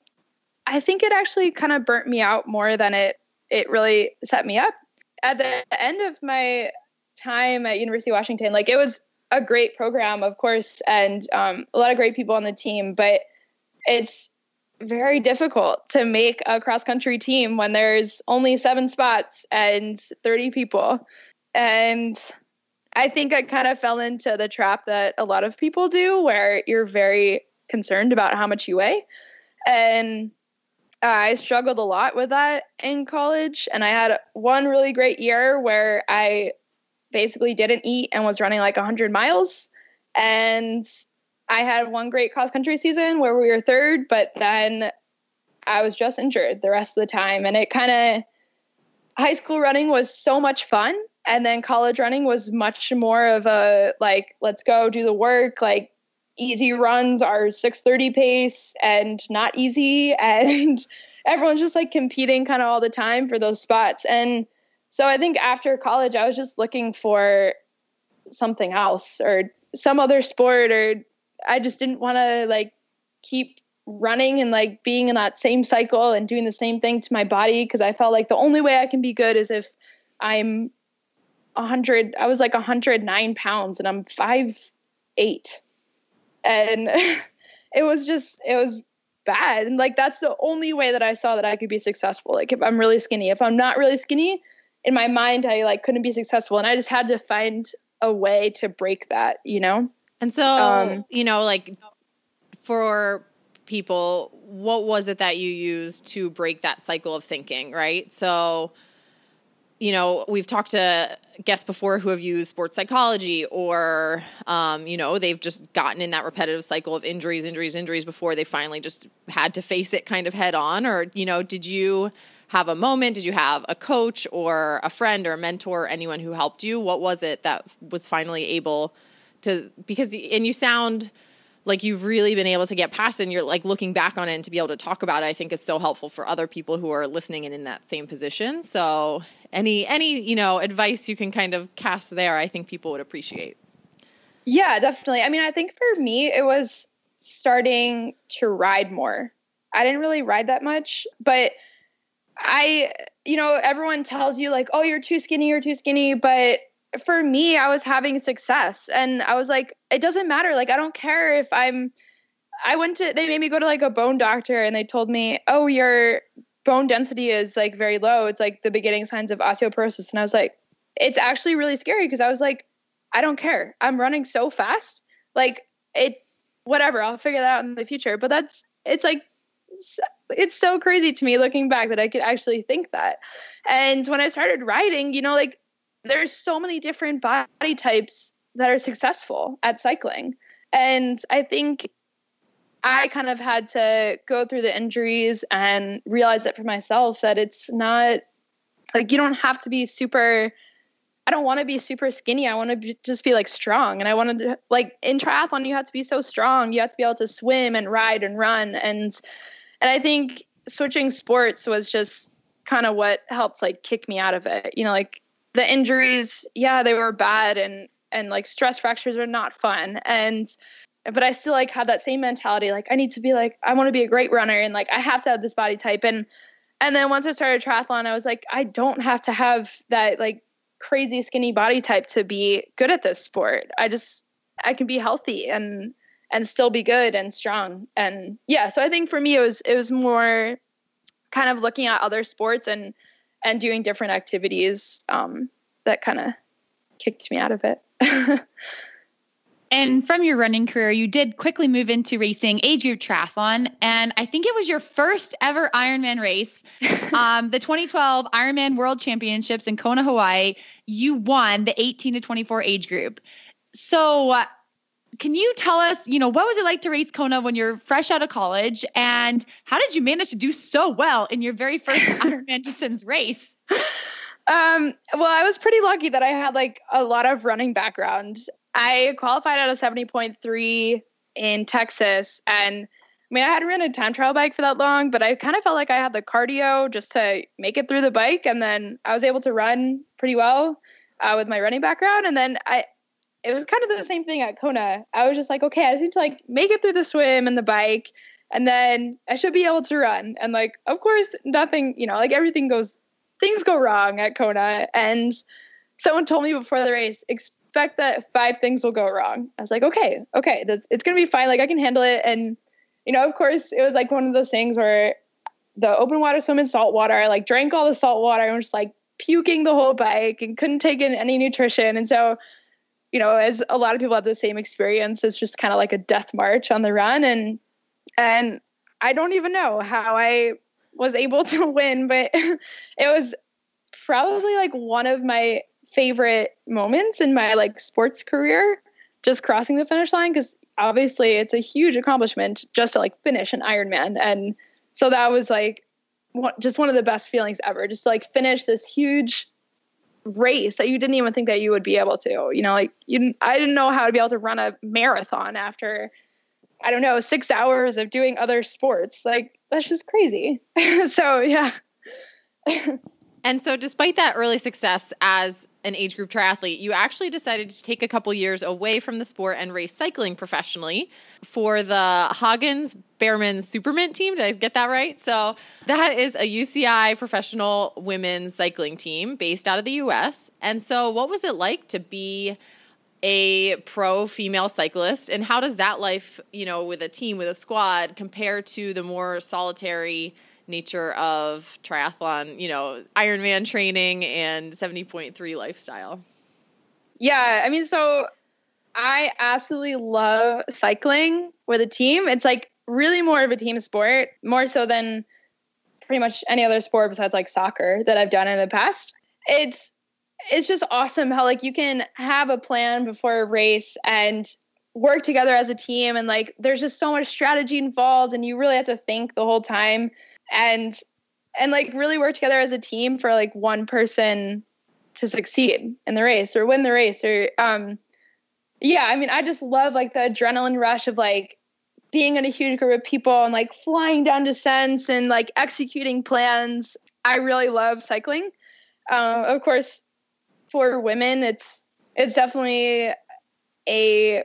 I think it actually kind of burnt me out more than it it really set me up. At the end of my time at University of Washington, like it was a great program, of course, and um, a lot of great people on the team, but it's very difficult to make a cross country team when there's only seven spots and 30 people. And I think I kind of fell into the trap that a lot of people do where you're very concerned about how much you weigh. And I struggled a lot with that in college. And I had one really great year where I basically didn't eat and was running like 100 miles. And I had one great cross country season where we were third, but then I was just injured the rest of the time. And it kind of, high school running was so much fun. And then college running was much more of a like, let's go do the work. Like, easy runs are 630 pace and not easy. *laughs* And everyone's just like competing kind of all the time for those spots. And so I think after college, I was just looking for something else or some other sport, or I just didn't want to like keep running and like being in that same cycle and doing the same thing to my body because I felt like the only way I can be good is if I'm 100 I was like 109 pounds and I'm five eight and *laughs* it was just it was bad and like that's the only way that I saw that I could be successful like if I'm really skinny if I'm not really skinny in my mind I like couldn't be successful and I just had to find a way to break that, you know? And so, um, you know, like for people, what was it that you used to break that cycle of thinking, right? So, you know, we've talked to guests before who have used sports psychology or, um, you know, they've just gotten in that repetitive cycle of injuries, injuries, injuries before they finally just had to face it kind of head on. Or, you know, did you have a moment? Did you have a coach or a friend or a mentor, or anyone who helped you? What was it that was finally able to, because, and you sound, like you've really been able to get past it and you're like looking back on it and to be able to talk about it i think is so helpful for other people who are listening and in that same position. So any any you know advice you can kind of cast there i think people would appreciate. Yeah definitely. I mean i think for me it was starting to ride more. I didn't really ride that much but i you know everyone tells you like oh you're too skinny you're too skinny but for me, I was having success and I was like, it doesn't matter. Like, I don't care if I'm, I went to, they made me go to like a bone doctor and they told me, oh, your bone density is like very low. It's like the beginning signs of osteoporosis. And I was like, it's actually really scary because I was like, I don't care. I'm running so fast. Like, it, whatever, I'll figure that out in the future. But that's, it's like, it's so crazy to me looking back that I could actually think that. And when I started writing, you know, like there's so many different body types that are successful at cycling. And I think I kind of had to go through the injuries and realize that for myself that it's not like you don't have to be super I don't want to be super skinny. I want to just be like strong. And I wanted to like in triathlon you have to be so strong. You have to be able to swim and ride and run and and I think switching sports was just kind of what helped like kick me out of it. You know, like the injuries, yeah, they were bad and and like stress fractures are not fun. And but I still like had that same mentality like I need to be like I want to be a great runner and like I have to have this body type and and then once I started triathlon I was like I don't have to have that like crazy skinny body type to be good at this sport. I just I can be healthy and and still be good and strong. And yeah, so I think for me it was it was more kind of looking at other sports and and doing different activities um, that kind of kicked me out of it. *laughs* and from your running career, you did quickly move into racing age group triathlon. And I think it was your first ever Ironman race, *laughs* um, the 2012 Ironman World Championships in Kona, Hawaii. You won the 18 to 24 age group. So, uh, can you tell us, you know, what was it like to race Kona when you're fresh out of college? And how did you manage to do so well in your very first *laughs* Ironman distance race? Um, well, I was pretty lucky that I had like a lot of running background. I qualified at a 70.3 in Texas. And I mean, I hadn't ridden a time trial bike for that long, but I kind of felt like I had the cardio just to make it through the bike. And then I was able to run pretty well uh, with my running background. And then I, it was kind of the same thing at Kona. I was just like, okay, I just need to like make it through the swim and the bike, and then I should be able to run. And like, of course, nothing, you know, like everything goes, things go wrong at Kona. And someone told me before the race, expect that five things will go wrong. I was like, okay, okay, that's, it's gonna be fine. Like I can handle it. And you know, of course, it was like one of those things where the open water swim in salt water. I like drank all the salt water and was just like puking the whole bike and couldn't take in any nutrition. And so you know, as a lot of people have the same experience, it's just kind of like a death march on the run. And and I don't even know how I was able *laughs* to win, but *laughs* it was probably like one of my favorite moments in my like sports career, just crossing the finish line because obviously it's a huge accomplishment just to like finish an Ironman. And so that was like just one of the best feelings ever, just to, like finish this huge race that you didn't even think that you would be able to. You know, like you I didn't know how to be able to run a marathon after I don't know, 6 hours of doing other sports. Like that's just crazy. *laughs* so, yeah. *laughs* and so despite that early success as an age group triathlete, you actually decided to take a couple years away from the sport and race cycling professionally for the Hagens Berman Supermint team. Did I get that right? So that is a UCI professional women's cycling team based out of the US. And so what was it like to be a pro female cyclist and how does that life, you know, with a team, with a squad compare to the more solitary nature of triathlon, you know, Ironman training and 70.3 lifestyle? Yeah, I mean, so I absolutely love cycling with a team. It's like really more of a team sport, more so than pretty much any other sport besides like soccer that I've done in the past. It's it's just awesome how like you can have a plan before a race and work together as a team and like there's just so much strategy involved and you really have to think the whole time and and like really work together as a team for like one person to succeed in the race or win the race or um yeah i mean i just love like the adrenaline rush of like being in a huge group of people and like flying down descents and like executing plans. I really love cycling. Um, of course for women it's it's definitely a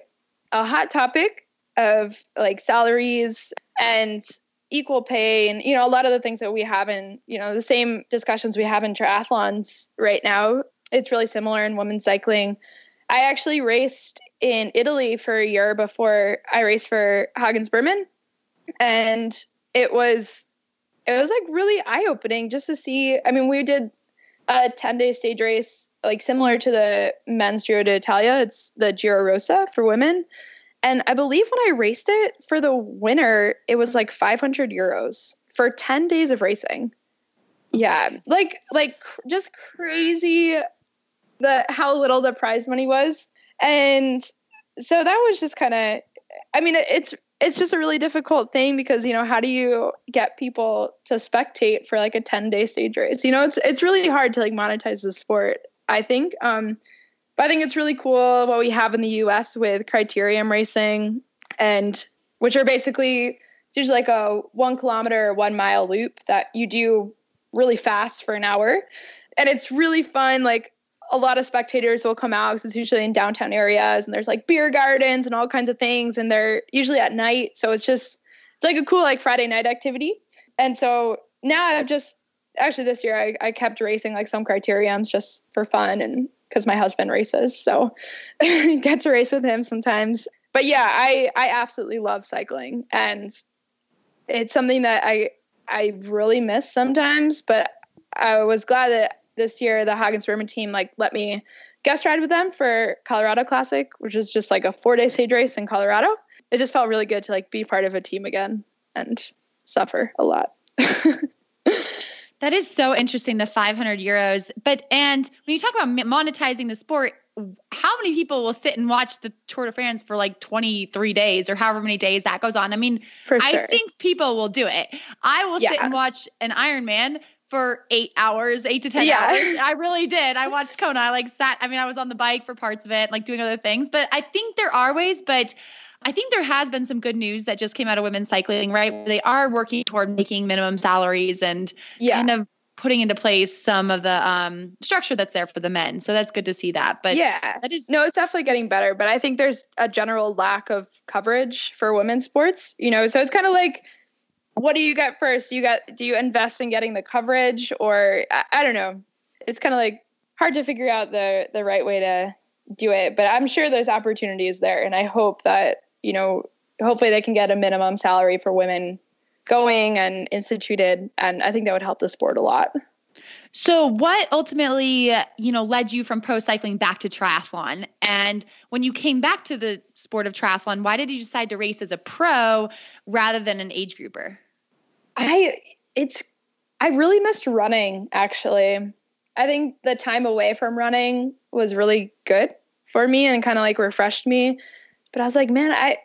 a hot topic of like salaries and equal pay and you know a lot of the things that we have in you know the same discussions we have in triathlons right now it's really similar in women's cycling. I actually raced in italy for a year before i raced for hagens berman and it was it was like really eye-opening just to see i mean we did a 10 day stage race like similar to the men's giro d'italia it's the giro rosa for women and I believe when I raced it for the winner, it was like 500 euros for 10 days of racing. Yeah, like like just crazy the how little the prize money was. And so that was just kind of I mean it's it's just a really difficult thing because you know how do you get people to spectate for like a 10 day stage race you know it's it's really hard to like monetize the sport i think um but I think it's really cool what we have in the US with criterium racing and which are basically just like a one kilometer, one mile loop that you do really fast for an hour. And it's really fun. Like a lot of spectators will come out because it's usually in downtown areas and there's like beer gardens and all kinds of things. And they're usually at night. So it's just, it's like a cool like Friday night activity. And so now I've just, actually this year I, I kept racing like some criteriums just for fun and because my husband races, so *laughs* get to race with him sometimes. But yeah, I I absolutely love cycling, and it's something that I I really miss sometimes. But I was glad that this year the Hagens Berman team like let me guest ride with them for Colorado Classic, which is just like a four day stage race in Colorado. It just felt really good to like be part of a team again and suffer a lot. *laughs* That is so interesting, the 500 euros. But, and when you talk about monetizing the sport, how many people will sit and watch the Tour de France for like 23 days or however many days that goes on? I mean, sure. I think people will do it. I will yeah. sit and watch an Ironman for eight hours, eight to 10 yeah. hours. *laughs* I really did. I watched Kona. I like sat, I mean, I was on the bike for parts of it, like doing other things, but I think there are ways, but I think there has been some good news that just came out of women's cycling, right? They are working toward making minimum salaries and yeah. kind of putting into place some of the um, structure that's there for the men. So that's good to see that. But yeah, that is no, it's definitely getting better. But I think there's a general lack of coverage for women's sports. You know, so it's kind of like, what do you get first? You got do you invest in getting the coverage, or I, I don't know. It's kind of like hard to figure out the the right way to do it. But I'm sure there's opportunities there, and I hope that you know, hopefully they can get a minimum salary for women going and instituted and i think that would help the sport a lot. So what ultimately you know led you from pro cycling back to triathlon? And when you came back to the sport of triathlon why did you decide to race as a pro rather than an age grouper? I it's i really missed running actually. I think the time away from running was really good for me and kind of like refreshed me but i was like man i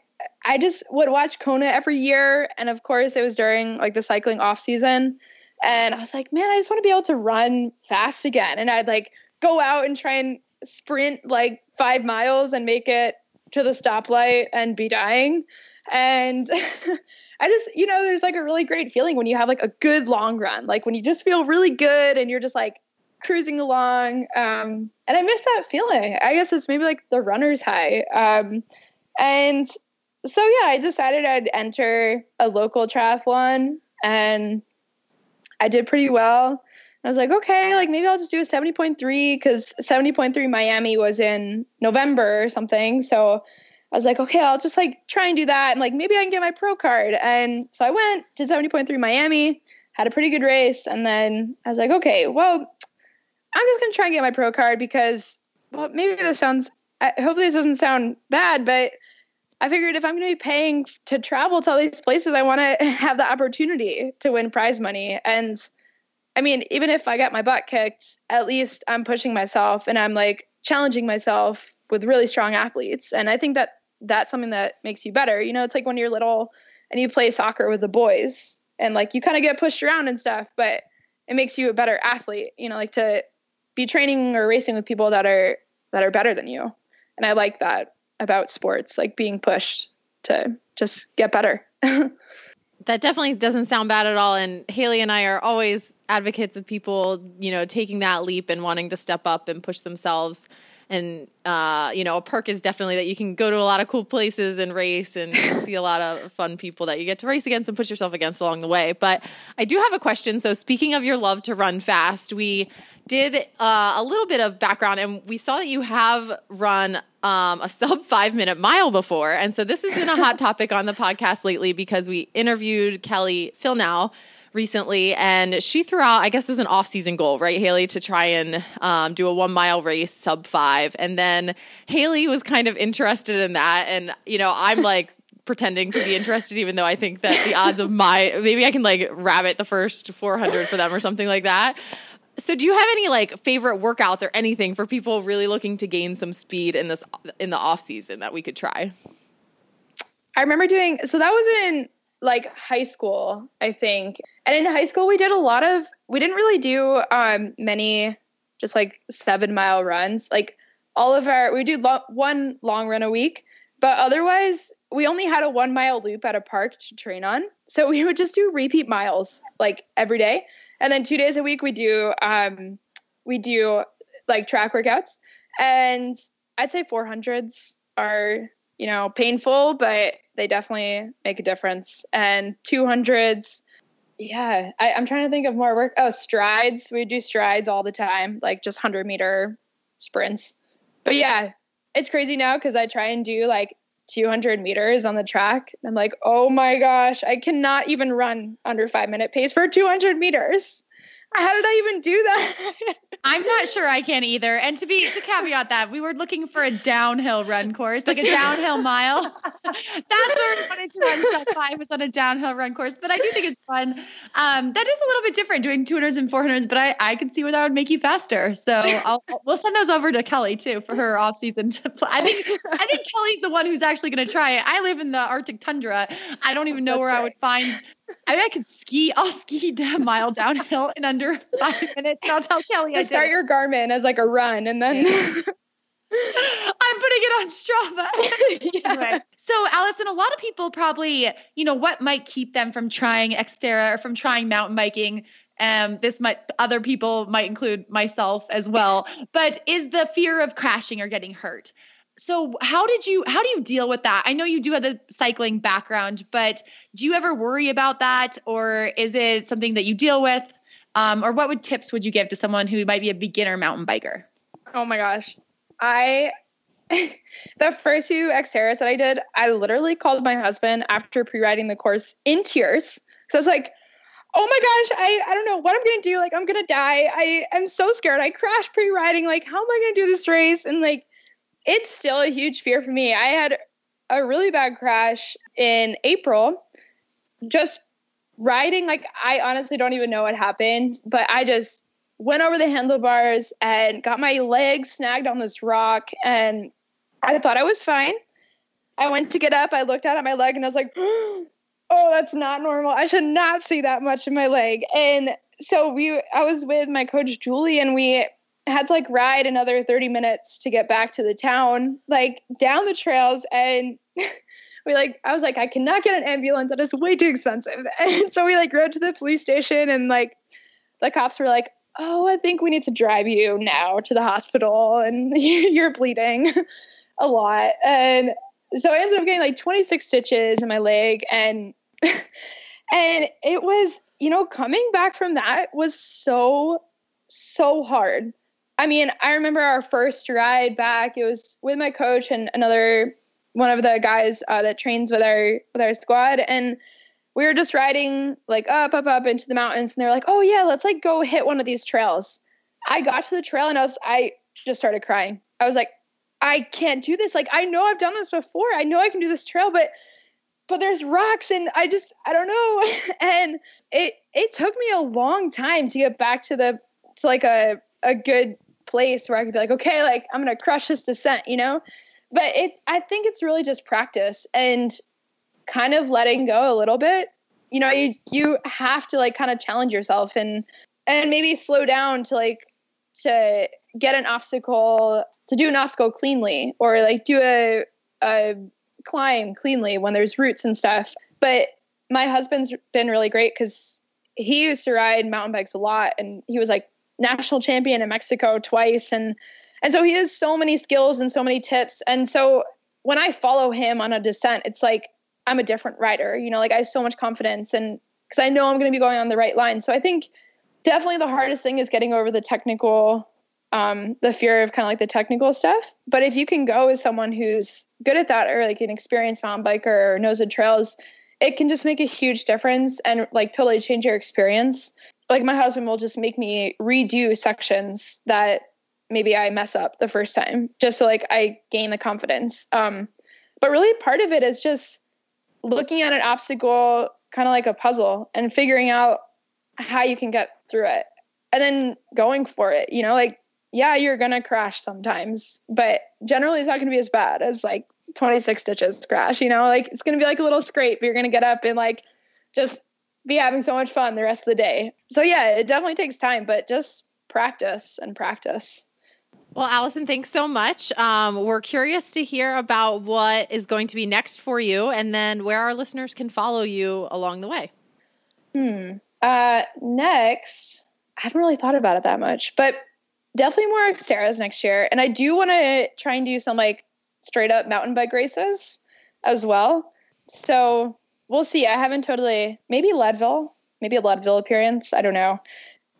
I just would watch Kona every year. And of course, it was during like the cycling off season. And I was like, man, I just want to be able to run fast again. And I'd like go out and try and sprint like five miles and make it to the stoplight and be dying. And *laughs* I just, you know, there's like a really great feeling when you have like a good long run, like when you just feel really good and you're just like cruising along. Um, and I miss that feeling. I guess it's maybe like the runner's high. Um, and so yeah, I decided I'd enter a local triathlon and I did pretty well. I was like, okay, like maybe I'll just do a 70.3 because 70.3 Miami was in November or something. So I was like, okay, I'll just like try and do that. And like maybe I can get my pro card. And so I went to 70.3 Miami, had a pretty good race. And then I was like, okay, well, I'm just going to try and get my pro card because, well, maybe this sounds I, hopefully this doesn't sound bad, but I figured if I'm going to be paying to travel to all these places, I want to *laughs* have the opportunity to win prize money. And I mean, even if I get my butt kicked, at least I'm pushing myself and I'm like challenging myself with really strong athletes. And I think that that's something that makes you better. You know, it's like when you're little and you play soccer with the boys and like you kind of get pushed around and stuff, but it makes you a better athlete, you know, like to be training or racing with people that are that are better than you. And I like that about sports, like being pushed to just get better. *laughs* that definitely doesn't sound bad at all. And Haley and I are always advocates of people, you know, taking that leap and wanting to step up and push themselves. And uh, you know, a perk is definitely that you can go to a lot of cool places and race and *laughs* see a lot of fun people that you get to race against and push yourself against along the way. But I do have a question. So, speaking of your love to run fast, we did uh, a little bit of background and we saw that you have run um, a *laughs* sub five minute mile before. And so this has been a hot *laughs* topic on the podcast lately because we interviewed Kelly Fillnow recently and she threw out, I guess, as an off season goal, right, Haley, to try and um, do a one mile race sub five. And then Haley was kind of interested in that. And, you know, I'm like, *laughs* pretending to be interested, even though I think that the odds of my maybe I can like rabbit the first 400 for them or something like that. So do you have any like favorite workouts or anything for people really looking to gain some speed in this in the off season that we could try? I remember doing so that was in like high school, I think. And in high school we did a lot of we didn't really do um many just like 7 mile runs. Like all of our we do lo- one long run a week, but otherwise we only had a 1 mile loop at a park to train on. So we would just do repeat miles like every day and then two days a week we do um, we do like track workouts and i'd say 400s are you know painful but they definitely make a difference and 200s yeah I, i'm trying to think of more work oh strides we do strides all the time like just 100 meter sprints but yeah it's crazy now because i try and do like 200 meters on the track. I'm like, oh my gosh, I cannot even run under five minute pace for 200 meters. How did I even do that? *laughs* I'm not sure I can either. And to be to caveat that, we were looking for a downhill run course, like a downhill mile. *laughs* That's where we wanted to run sub five was on a downhill run course. But I do think it's fun. Um, that is a little bit different doing 200s and 400s, but I I can see where that would make you faster. So I'll, *laughs* we'll send those over to Kelly too for her off season. To play. I think I think Kelly's the one who's actually going to try it. I live in the Arctic tundra. I don't even know That's where right. I would find I mean, I could ski. I'll ski *laughs* a mile downhill in under five minutes. I'll tell Kelly. I start your Garmin as like a run, and then. *laughs* I'm putting it on Strava. *laughs* yeah. anyway, so Allison, a lot of people probably, you know, what might keep them from trying Xterra or from trying mountain biking. Um, this might other people might include myself as well, but is the fear of crashing or getting hurt so how did you how do you deal with that i know you do have the cycling background but do you ever worry about that or is it something that you deal with um, or what would tips would you give to someone who might be a beginner mountain biker oh my gosh i *laughs* the first few xterras that i did i literally called my husband after pre-riding the course in tears because i was like oh my gosh, I, I don't know what I'm gonna do. Like I'm gonna die. I am so scared. I crashed pre-riding. Like, how am I gonna do this race? And like it's still a huge fear for me. I had a really bad crash in April, just riding. Like, I honestly don't even know what happened, but I just went over the handlebars and got my leg snagged on this rock. And I thought I was fine. I went to get up. I looked down at my leg and I was like, *gasps* oh, that's not normal. I should not see that much in my leg. And so we, I was with my coach Julie, and we had to like ride another 30 minutes to get back to the town, like down the trails. And *laughs* we like, I was like, I cannot get an ambulance. That is way too expensive. *laughs* And so we like rode to the police station and like the cops were like, oh, I think we need to drive you now to the hospital and *laughs* you're bleeding a lot. And so I ended up getting like 26 stitches in my leg and and it was, you know, coming back from that was so so hard I mean, I remember our first ride back. It was with my coach and another one of the guys uh, that trains with our with our squad, and we were just riding like up, up, up into the mountains. And they're like, "Oh yeah, let's like go hit one of these trails." I got to the trail and I was I just started crying. I was like, I can't do this. Like I know I've done this before. I know I can do this trail, but but there's rocks and I just I don't know. *laughs* and it it took me a long time to get back to the to like a a good place where I could be like, okay, like I'm gonna crush this descent, you know? But it I think it's really just practice and kind of letting go a little bit. You know, you you have to like kind of challenge yourself and and maybe slow down to like to get an obstacle to do an obstacle cleanly or like do a a climb cleanly when there's roots and stuff. But my husband's been really great because he used to ride mountain bikes a lot and he was like national champion in Mexico twice and and so he has so many skills and so many tips and so when I follow him on a descent it's like I'm a different rider you know like I have so much confidence and because I know I'm going to be going on the right line so I think definitely the hardest thing is getting over the technical um, the fear of kind of like the technical stuff. But if you can go with someone who's good at that or like an experienced mountain biker or knows the trails, it can just make a huge difference and like totally change your experience. Like my husband will just make me redo sections that maybe I mess up the first time just so like I gain the confidence. Um, but really part of it is just looking at an obstacle kind of like a puzzle and figuring out how you can get through it and then going for it, you know, like yeah, you're going to crash sometimes, but generally it's not going to be as bad as like 26 stitches crash, you know, like it's going to be like a little scrape. You're going to get up and like just be having so much fun the rest of the day. So yeah, it definitely takes time, but just practice and practice. Well, Allison, thanks so much. Um, we're curious to hear about what is going to be next for you and then where our listeners can follow you along the way. Hmm. Uh, next, I haven't really thought about it that much, but definitely more Xterras next year. And I do want to try and do some like straight up mountain bike races as well. So we'll see. I haven't totally, maybe Leadville, maybe a Leadville appearance. I don't know.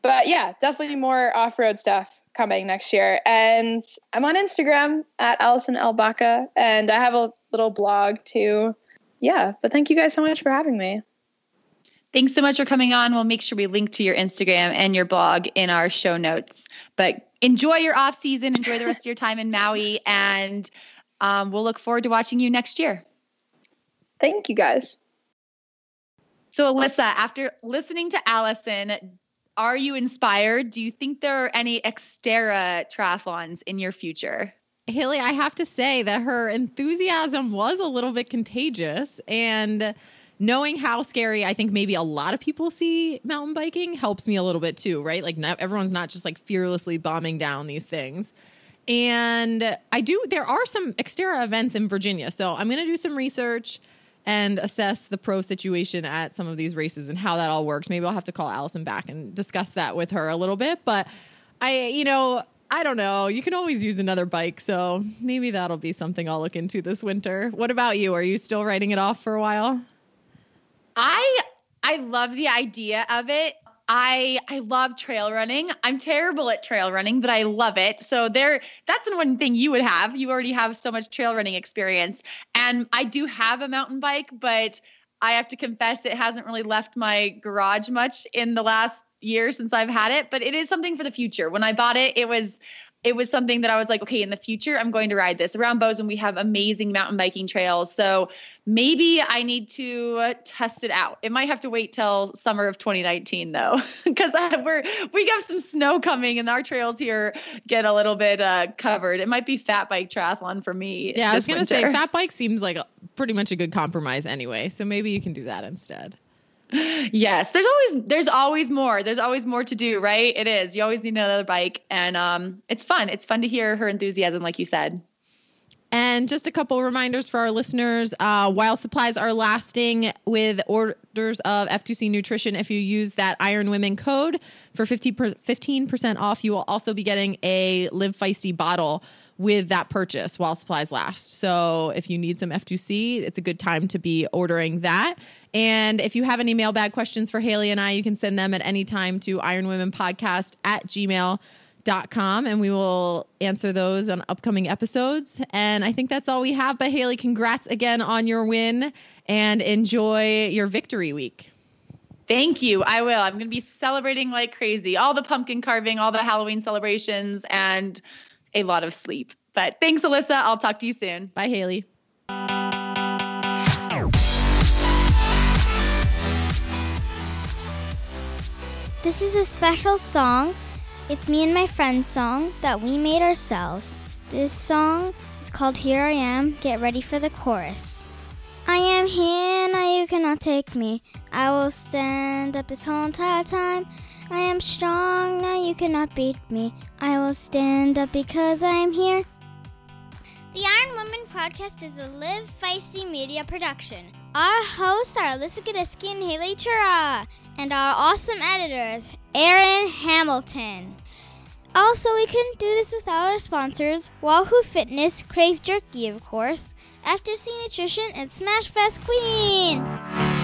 But yeah, definitely more off road stuff coming next year. And I'm on Instagram at Allison L. Baca, and I have a little blog too. Yeah, but thank you guys so much for having me. Thanks so much for coming on. We'll make sure we link to your Instagram and your blog in our show notes. But enjoy your off season, enjoy the rest of your time in Maui, and um, we'll look forward to watching you next year. Thank you guys. So, Alyssa, after listening to Allison, are you inspired? Do you think there are any Xterra triathlons in your future? Haley, I have to say that her enthusiasm was a little bit contagious and knowing how scary I think maybe a lot of people see mountain biking helps me a little bit too, right? Like not, everyone's not just like fearlessly bombing down these things. And I do, there are some Xterra events in Virginia. So I'm going to do some research and assess the pro situation at some of these races and how that all works. Maybe I'll have to call Allison back and discuss that with her a little bit. But I, you know, I don't know. You can always use another bike. So maybe that'll be something I'll look into this winter. What about you? Are you still writing it off for a while? I I love the idea of it. I I love trail running. I'm terrible at trail running, but I love it. So there that's the one thing you would have. You already have so much trail running experience. And I do have a mountain bike, but I have to confess it hasn't really left my garage much in the last year since I've had it, but it is something for the future. When I bought it, it was it was something that I was like, okay, in the future, I'm going to ride this. Around Bozeman, we have amazing mountain biking trails. So maybe I need to test it out. It might have to wait till summer of 2019 though, *laughs* because we're we have some snow coming and our trails here get a little bit uh, covered. It might be fat bike triathlon for me. Yeah, I was gonna winter. say fat bike seems like a, pretty much a good compromise anyway. So maybe you can do that instead yes there's always there's always more. There's always more to do right? It is. You always need another bike. And um it's fun. It's fun to hear her enthusiasm like you said and just a couple reminders for our listeners uh, while supplies are lasting with orders of F2C nutrition, if you use that Iron Women code for 50 15% off, you will also be getting a Live Feisty bottle with that purchase while supplies last. So if you need some F2C, it's a good time to be ordering that. And if you have any mailbag questions for Haley and I, you can send them at any time to ironwomenpodcast at gmail.com and we will answer those on upcoming episodes. And I think that's all we have. But Haley, congrats again on your win and enjoy your victory week. Thank you. I will. I'm going to be celebrating like crazy. All the pumpkin carving, all the Halloween celebrations, and a lot of sleep. But thanks, Alyssa. I'll talk to you soon. Bye, Haley. This is a special song. It's me and my friend's song that we made ourselves. This song is called Here I Am. Get ready for the chorus. I am here, now you cannot take me. I will stand up this whole entire time. I am strong, now you cannot beat me. I will stand up because I am here. The Iron Woman podcast is a Live Feisty media production. Our hosts are Alyssa Godesky and Haley Chura, and our awesome editors, Aaron Hamilton. Also, we couldn't do this without our sponsors, Wahoo Fitness, Krave Jerky, of course, F2C Nutrition, and Smash Fest Queen.